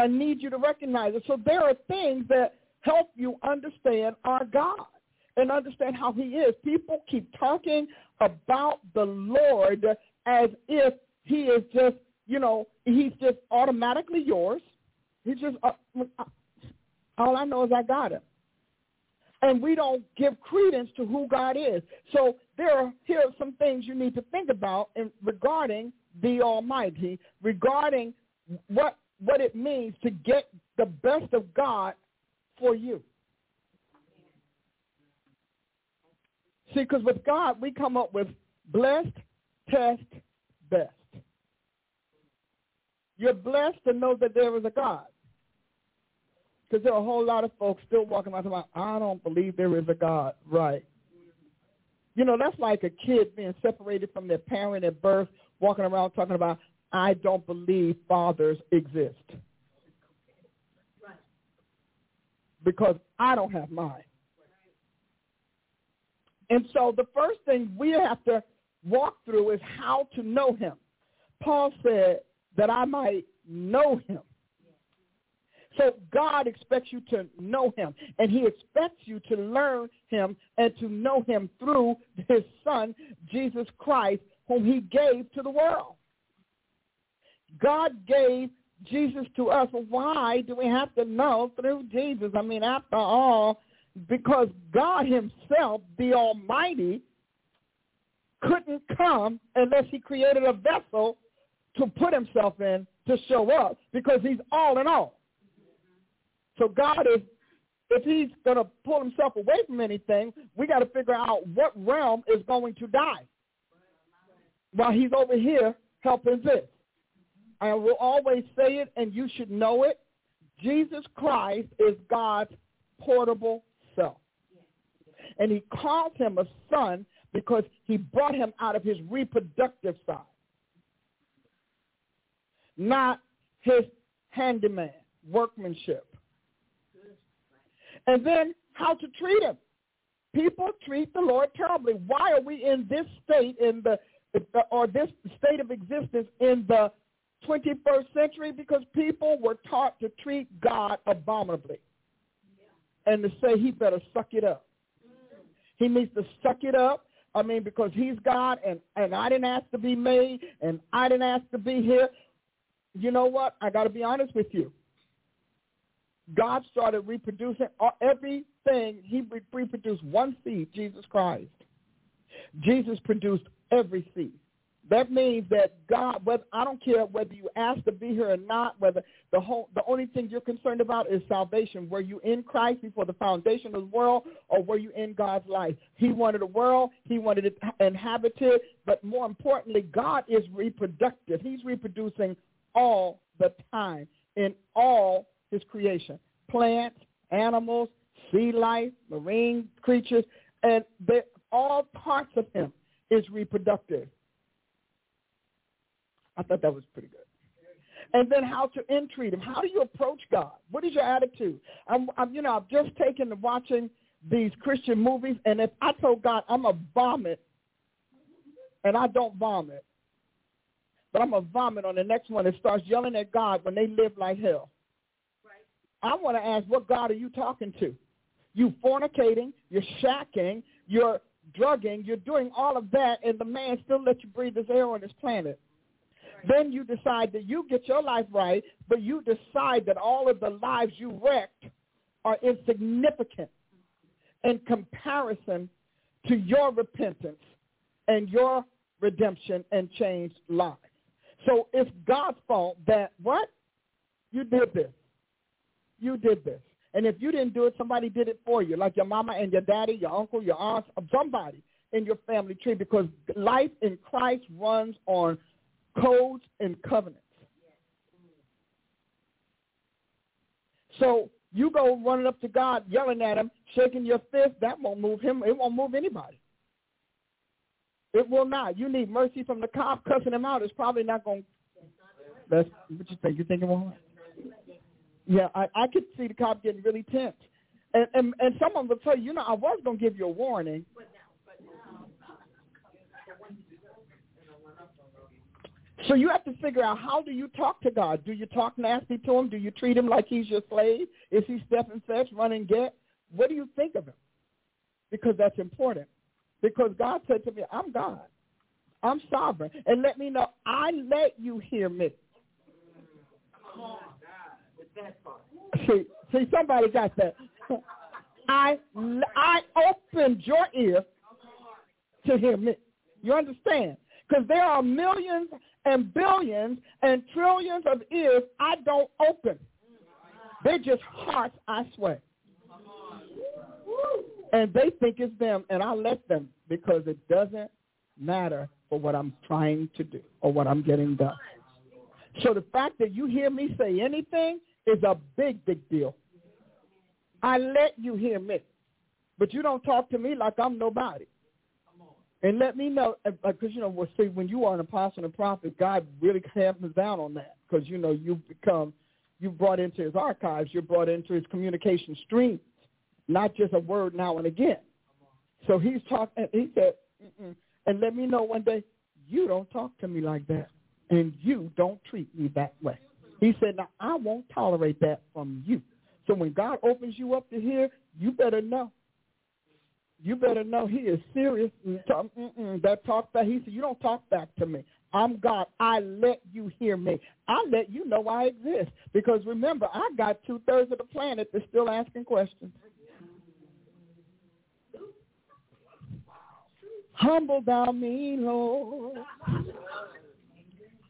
I need you to recognize it. So there are things that help you understand our God and understand how he is. People keep talking about the Lord as if he is just, you know, he's just automatically yours. He's just, uh all I know is I got him. And we don't give credence to who God is. So there are, here are some things you need to think about in, regarding the Almighty, regarding what what it means to get the best of God for you. See, because with God, we come up with blessed, test, best. You're blessed to know that there is a God. Because there are a whole lot of folks still walking around about, I don't believe there is a God. Right. You know, that's like a kid being separated from their parent at birth, walking around talking about, I don't believe fathers exist. Because I don't have mine. And so the first thing we have to walk through is how to know him. Paul said that I might know him. So God expects you to know him, and he expects you to learn him and to know him through his son, Jesus Christ, whom he gave to the world. God gave Jesus to us. Why do we have to know through Jesus? I mean, after all, because God himself, the Almighty, couldn't come unless he created a vessel to put himself in to show up because he's all in all. So God is, if he's going to pull himself away from anything, we got to figure out what realm is going to die while he's over here helping this. I will always say it, and you should know it. Jesus Christ is God's portable self. And he calls him a son because he brought him out of his reproductive side, not his handyman, workmanship. And then how to treat him. People treat the Lord terribly. Why are we in this state in the or this state of existence in the 21st century? Because people were taught to treat God abominably and to say he better suck it up. He needs to suck it up. I mean, because he's God and, and I didn't ask to be made and I didn't ask to be here. You know what? I got to be honest with you. God started reproducing everything. He reproduced one seed, Jesus Christ. Jesus produced every seed. That means that God, whether, I don't care whether you ask to be here or not, whether the whole, the only thing you're concerned about is salvation. Were you in Christ before the foundation of the world, or were you in God's life? He wanted a world, He wanted it inhabited, but more importantly, God is reproductive. He's reproducing all the time in all His creation, plants, animals, sea life, marine creatures, and all parts of Him is reproductive. I thought that was pretty good. And then how to entreat him. How do you approach God? What is your attitude? I'm, I'm you know, I've just taken to watching these Christian movies, and if I told God I'm a vomit, and I don't vomit, but I'm a vomit on the next one that starts yelling at God when they live like hell. Right. I want to ask, what God are you talking to? You fornicating, you're shacking, you're drugging, you're doing all of that, and the man still lets you breathe this air on this planet. Then you decide that you get your life right, but you decide that all of the lives you wrecked are insignificant in comparison to your repentance and your redemption and changed life. So it's God's fault that what? You did this. You did this. And if you didn't do it, somebody did it for you, like your mama and your daddy, your uncle, your aunt, somebody in your family tree, because life in Christ runs on codes and covenants. So you go running up to God, yelling at him, shaking your fist, that won't move him. It won't move anybody. It will not. You need mercy from the cop cussing him out. It's probably not going to. That's what you think. You think it won't? Yeah, I, I could see the cop getting really tense. And, and and someone will tell you, you know, I was going to give you a warning, So you have to figure out how do you talk to God? Do you talk nasty to him? Do you treat him like he's your slave? Is he step and fetch, run and get? What do you think of him? Because that's important. Because God said to me, I'm God. I'm sovereign. And let me know, I let you hear me. See, see, somebody got that. I, I opened your ear to hear me. You understand? Because there are millions and billions and trillions of ears I don't open. They're just hearts, I swear. And they think it's them, and I let them because it doesn't matter for what I'm trying to do or what I'm getting done. So the fact that you hear me say anything is a big, big deal. I let you hear me, but you don't talk to me like I'm nobody. And let me know, because, uh, you know, well, see, when you are an apostle and a prophet, God really hammers down on that because, you know, you've become, you've brought into his archives, you're brought into his communication streams, not just a word now and again. So he's talking, he said, Mm-mm. and let me know one day, you don't talk to me like that, and you don't treat me that way. He said, now, I won't tolerate that from you. So when God opens you up to hear, you better know you better know he is serious. Mm, talk, that talk back. He said, you don't talk back to me. I'm God. I let you hear me. I let you know I exist. Because remember, I got two-thirds of the planet that's still asking questions. Humble thou me, Lord.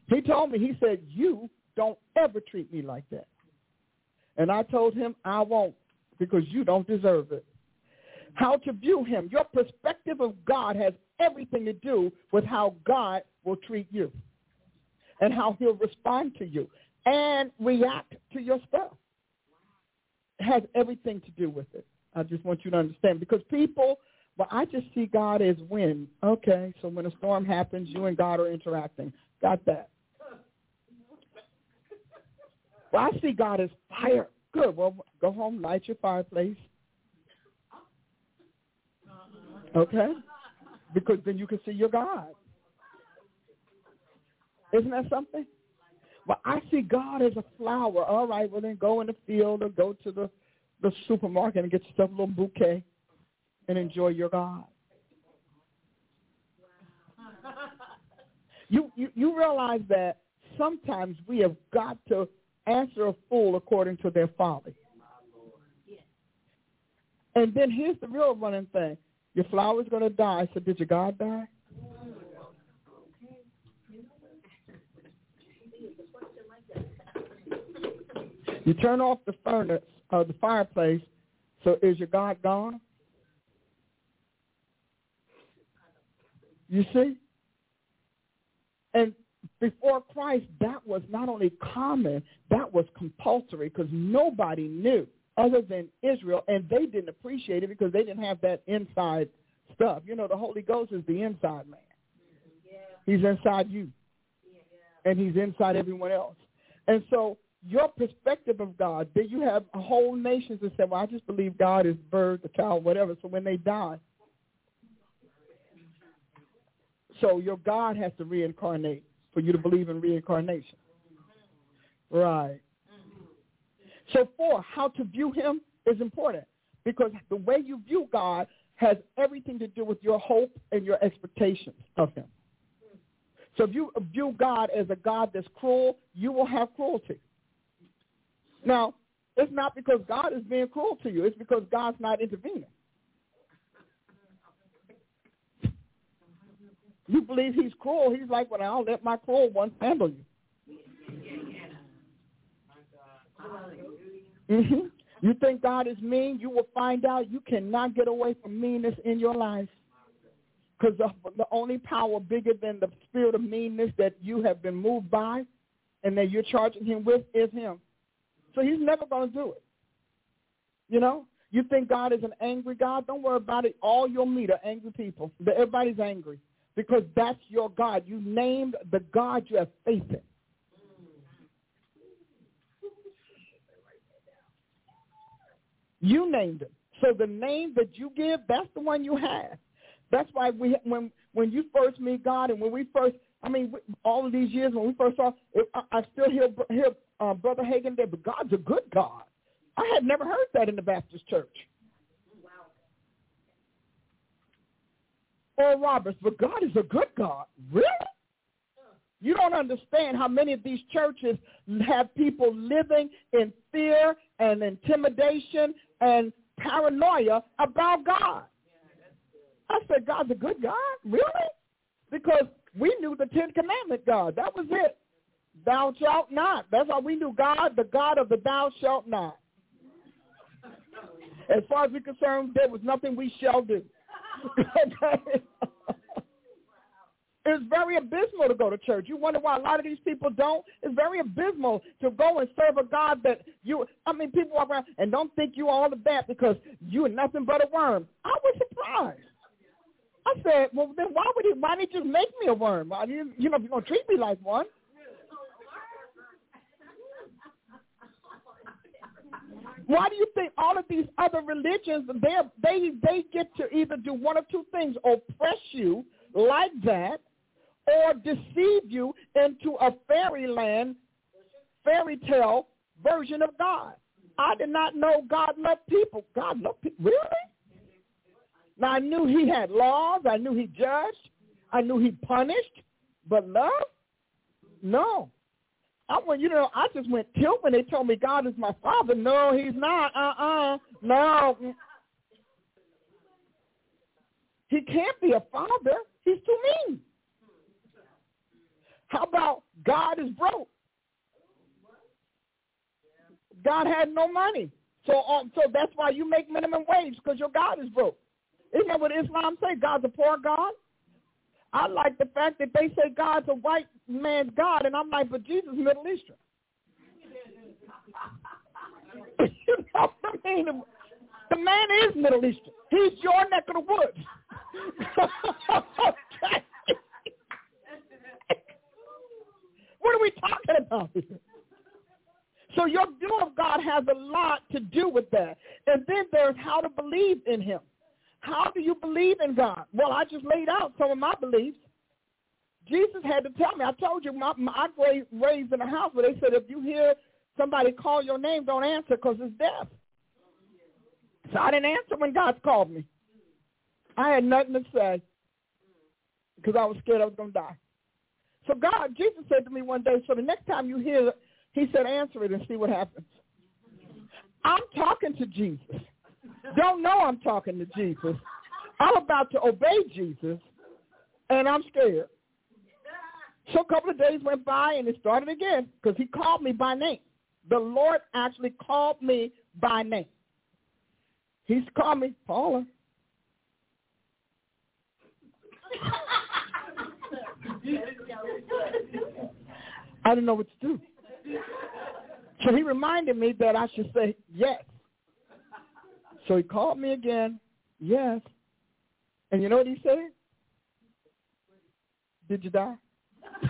He told me, he said, you don't ever treat me like that. And I told him, I won't because you don't deserve it. How to view him. Your perspective of God has everything to do with how God will treat you and how he'll respond to you and react to your stuff. It has everything to do with it. I just want you to understand because people, well, I just see God as wind. Okay, so when a storm happens, you and God are interacting. Got that. Well, I see God as fire. Good. Well, go home, light your fireplace. Okay? Because then you can see your God. Isn't that something? Well, I see God as a flower. All right, well then go in the field or go to the, the supermarket and get yourself a little bouquet and enjoy your God. You, you you realize that sometimes we have got to answer a fool according to their folly. And then here's the real running thing. Your flower's going to die, so did your God die? You turn off the furnace, uh, the fireplace, so is your God gone? You see? And before Christ, that was not only common, that was compulsory because nobody knew other than Israel, and they didn't appreciate it because they didn't have that inside stuff. You know, the Holy Ghost is the inside man. He's inside you, and he's inside everyone else. And so your perspective of God, then you have whole nations that say, well, I just believe God is bird, the child, whatever. So when they die, so your God has to reincarnate for you to believe in reincarnation. Right. So four, how to view him is important because the way you view God has everything to do with your hope and your expectations of him. So if you view God as a God that's cruel, you will have cruelty. Now, it's not because God is being cruel to you. It's because God's not intervening. You believe he's cruel. He's like, well, I'll let my cruel one handle you. Mm-hmm. You think God is mean? You will find out you cannot get away from meanness in your life. Because the, the only power bigger than the spirit of meanness that you have been moved by and that you're charging him with is him. So he's never going to do it. You know? You think God is an angry God? Don't worry about it. All you'll meet are angry people. Everybody's angry because that's your God. You named the God you have faith in. You named it. So the name that you give, that's the one you have. That's why we when when you first meet God and when we first, I mean, all of these years when we first saw, I, I still hear hear uh, Brother Hagin there, but God's a good God. I had never heard that in the Baptist church. Oral Roberts, but God is a good God. Really? You don't understand how many of these churches have people living in fear and intimidation and paranoia about God. I said, God's a good God? Really? Because we knew the Ten Commandment God. That was it. Thou shalt not. That's all we knew. God, the God of the thou shalt not. As far as we're concerned, there was nothing we shall do. It's very abysmal to go to church. You wonder why a lot of these people don't? It's very abysmal to go and serve a God that you, I mean, people walk around and don't think you all of that because you are nothing but a worm. I was surprised. I said, well, then why would he, why did he just make me a worm? I mean, you know, if you're going to treat me like one. Why do you think all of these other religions they they they get to either do one of two things: oppress you like that, or deceive you into a fairyland, fairy tale version of God. I did not know God loved people. God loved people. Really? Now I knew he had laws. I knew he judged. I knew he punished. But love? No. I went, you know, I just went tilt when they told me God is my father. No, he's not. Uh-uh. No. He can't be a father. He's too mean. How about God is broke? God had no money. So um, so that's why you make minimum wage because your God is broke. Isn't that what Islam say? God's a poor God? I like the fact that they say God's a white man's God, and I'm like, but Jesus Middle Eastern. you know what I mean? The, the man is Middle Eastern. He's your neck of the woods. what are we talking about? So your view of God has a lot to do with that. And then there's how to believe in him. How do you believe in God? Well, I just laid out some of my beliefs. Jesus had to tell me. I told you, my, my, I raised in a house where they said if you hear somebody call your name, don't answer because it's death. So I didn't answer when God called me. I had nothing to say because I was scared I was going to die. So God, Jesus said to me one day, so the next time you hear, he said, answer it and see what happens. I'm talking to Jesus. Don't know I'm talking to Jesus. I'm about to obey Jesus, and I'm scared. So a couple of days went by, and it started again because he called me by name. The Lord actually called me by name. He's called me Paula. I didn't know what to do. So he reminded me that I should say yes. So he called me again, yes. And you know what he said? Did you die?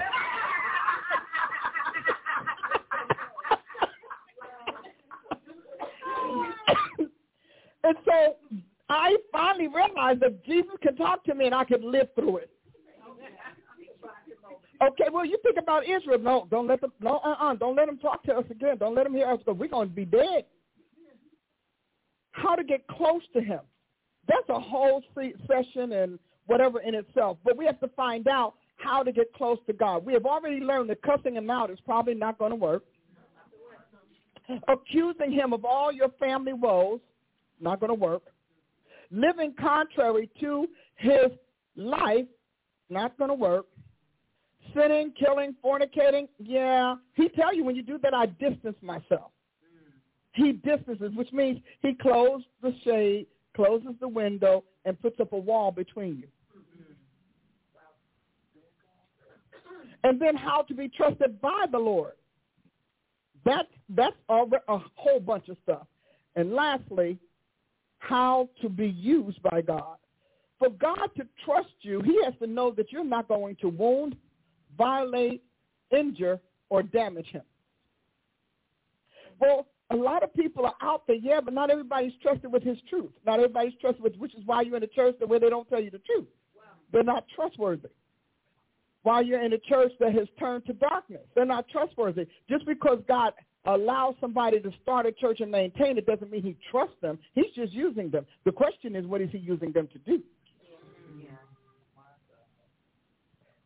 and so I finally realized that Jesus can talk to me and I can live through it. Okay, well, you think about Israel. No, don't let them. No, uh-uh. Don't let them talk to us again. Don't let them hear us because we're going to be dead how to get close to him. That's a whole session and whatever in itself. But we have to find out how to get close to God. We have already learned that cussing him out is probably not going to work. Accusing him of all your family woes, not going to work. Living contrary to his life, not going to work. Sinning, killing, fornicating, yeah. He tell you when you do that, I distance myself he distances, which means he closes the shade, closes the window, and puts up a wall between you. And then how to be trusted by the Lord. That, that's a, a whole bunch of stuff. And lastly, how to be used by God. For God to trust you, he has to know that you're not going to wound, violate, injure, or damage him. Well, a lot of people are out there, yeah, but not everybody's trusted with his truth. Not everybody's trusted with, which is why you're in a church that where they don't tell you the truth. Wow. They're not trustworthy. While you're in a church that has turned to darkness, they're not trustworthy. Just because God allows somebody to start a church and maintain it doesn't mean he trusts them. He's just using them. The question is, what is he using them to do?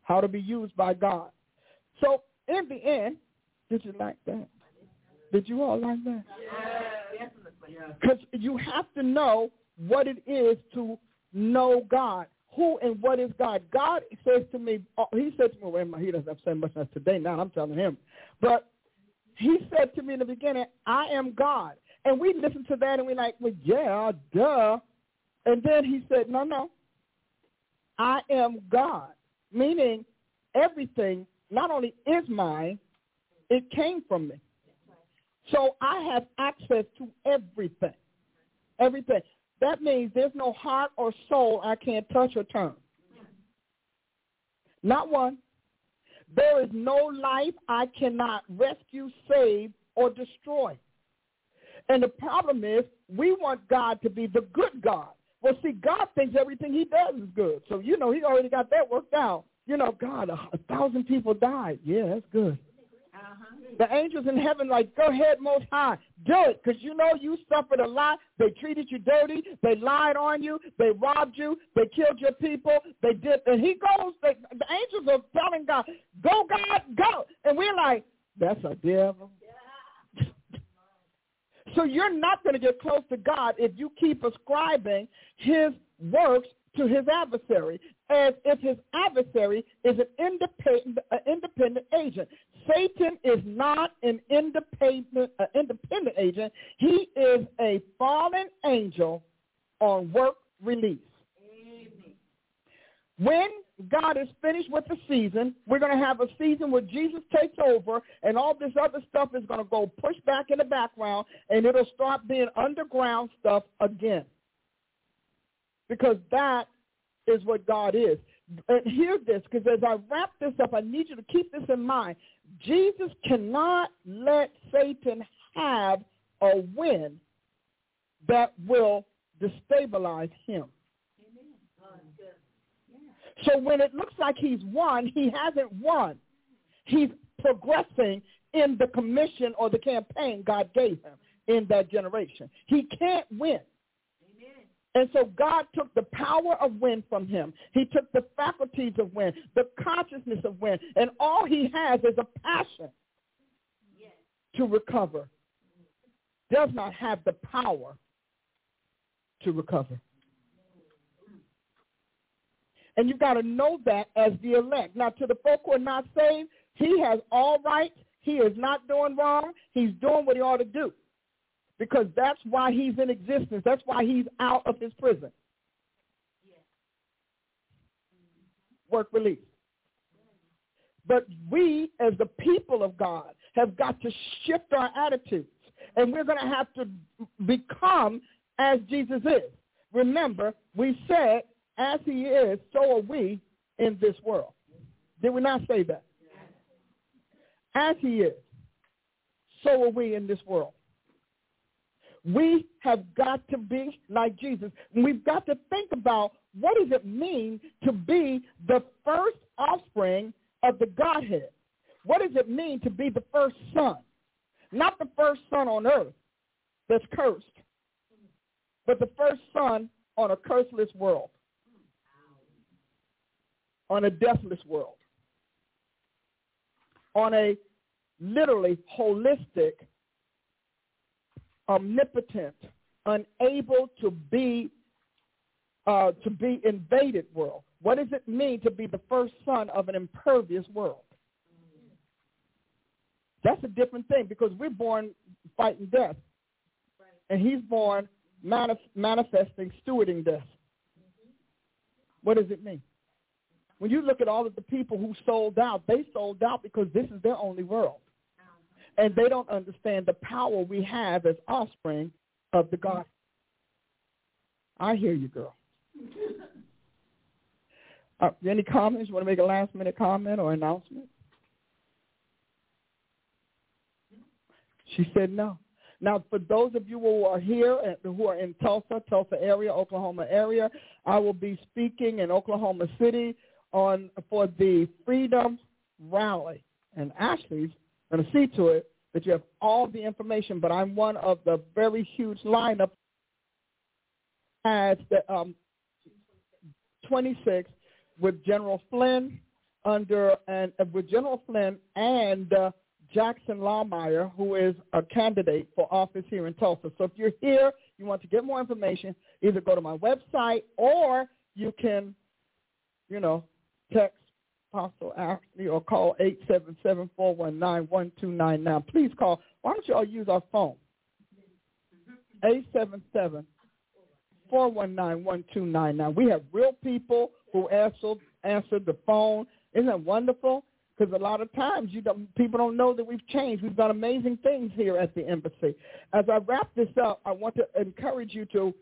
How to be used by God. So in the end, did you like that? Did you all like that? Because you have to know what it is to know God. Who and what is God? God says to me, oh, he said to me, well, he doesn't have say much as today now, I'm telling him. But he said to me in the beginning, I am God. And we listen to that and we're like, well, yeah, duh. And then he said, no, no, I am God, meaning everything not only is mine, it came from me. So I have access to everything. Everything. That means there's no heart or soul I can't touch or turn. Not one. There is no life I cannot rescue, save, or destroy. And the problem is we want God to be the good God. Well, see, God thinks everything he does is good. So, you know, he already got that worked out. You know, God, a, a thousand people died. Yeah, that's good. Uh-huh. The angels in heaven like, go ahead, most high, do it, because you know you suffered a lot. They treated you dirty. They lied on you. They robbed you. They killed your people. They did, and he goes. They, the angels are telling God, go, God, go, and we're like, that's a devil. So you're not going to get close to God if you keep ascribing His works to his adversary as if his adversary is an independent, uh, independent agent. Satan is not an independent, uh, independent agent. He is a fallen angel on work release. When God is finished with the season, we're going to have a season where Jesus takes over and all this other stuff is going to go push back in the background and it'll start being underground stuff again because that is what God is. And hear this, because as I wrap this up, I need you to keep this in mind. Jesus cannot let Satan have a win that will destabilize him. So when it looks like he's won, he hasn't won. He's progressing in the commission or the campaign God gave him in that generation. He can't win. And so God took the power of wind from him. He took the faculties of wind, the consciousness of wind, and all he has is a passion to recover. Does not have the power to recover. And you've got to know that as the elect. Now, to the folk who are not saved, he has all rights. He is not doing wrong. He's doing what he ought to do because that's why he's in existence. That's why he's out of his prison. Work release. But we, as the people of God, have got to shift our attitudes. And we're going to have to become as Jesus is. Remember, we said, as he is, so are we in this world. Did we not say that? As he is, so are we in this world. We have got to be like Jesus. We've got to think about what does it mean to be the first offspring of the Godhead? What does it mean to be the first son? Not the first son on earth that's cursed, but the first son on a curseless world, on a deathless world, on a literally holistic omnipotent, unable to be uh, to be invaded world. What does it mean to be the first son of an impervious world? That's a different thing because we're born fighting death, and he's born manif- manifesting, stewarding death. What does it mean? When you look at all of the people who sold out, they sold out because this is their only world and they don't understand the power we have as offspring of the God. I hear you, girl. Uh, any comments? You want to make a last minute comment or announcement? She said no. Now, for those of you who are here and who are in Tulsa, Tulsa area, Oklahoma area, I will be speaking in Oklahoma City on for the Freedom Rally. And Ashley's going to see to it that you have all the information, but I'm one of the very huge lineup as the um, 26 with General Flynn under and uh, with General Flynn and uh, Jackson Lahmeyer, who is a candidate for office here in Tulsa. So if you're here, you want to get more information, either go to my website or you can, you know, text Apostle Ashley or call 877-419-1299. Please call. Why don't you all use our phone? 877-419-1299. We have real people who answer, the phone. Isn't that wonderful? Because a lot of times you don't, people don't know that we've changed. We've done amazing things here at the embassy. As I wrap this up, I want to encourage you to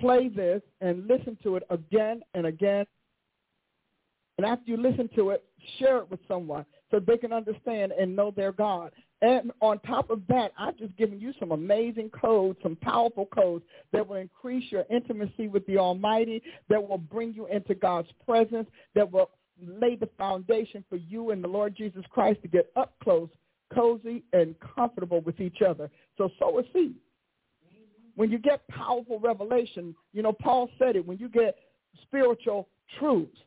play this and listen to it again and again and after you listen to it, share it with someone so they can understand and know their God. And on top of that, I've just given you some amazing codes, some powerful codes that will increase your intimacy with the Almighty, that will bring you into God's presence, that will lay the foundation for you and the Lord Jesus Christ to get up close, cozy and comfortable with each other. So sow a seed. When you get powerful revelation, you know, Paul said it, when you get spiritual truths,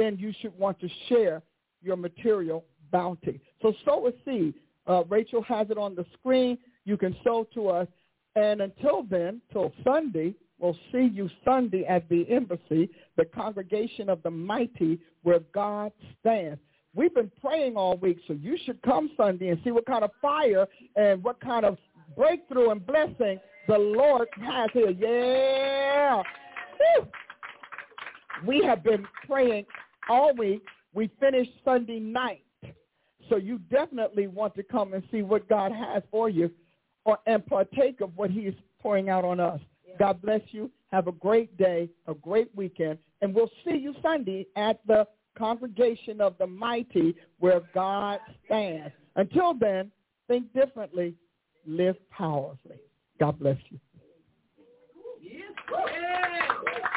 then you should want to share your material bounty. So sow a seed. Uh, Rachel has it on the screen. You can sow to us. And until then, till Sunday, we'll see you Sunday at the embassy, the congregation of the mighty where God stands. We've been praying all week, so you should come Sunday and see what kind of fire and what kind of breakthrough and blessing the Lord has here. Yeah. Woo. We have been praying all week. We finished Sunday night. So you definitely want to come and see what God has for you or, and partake of what he is pouring out on us. Yeah. God bless you. Have a great day, a great weekend, and we'll see you Sunday at the congregation of the mighty where God stands. Until then, think differently, live powerfully. God bless you. Yeah.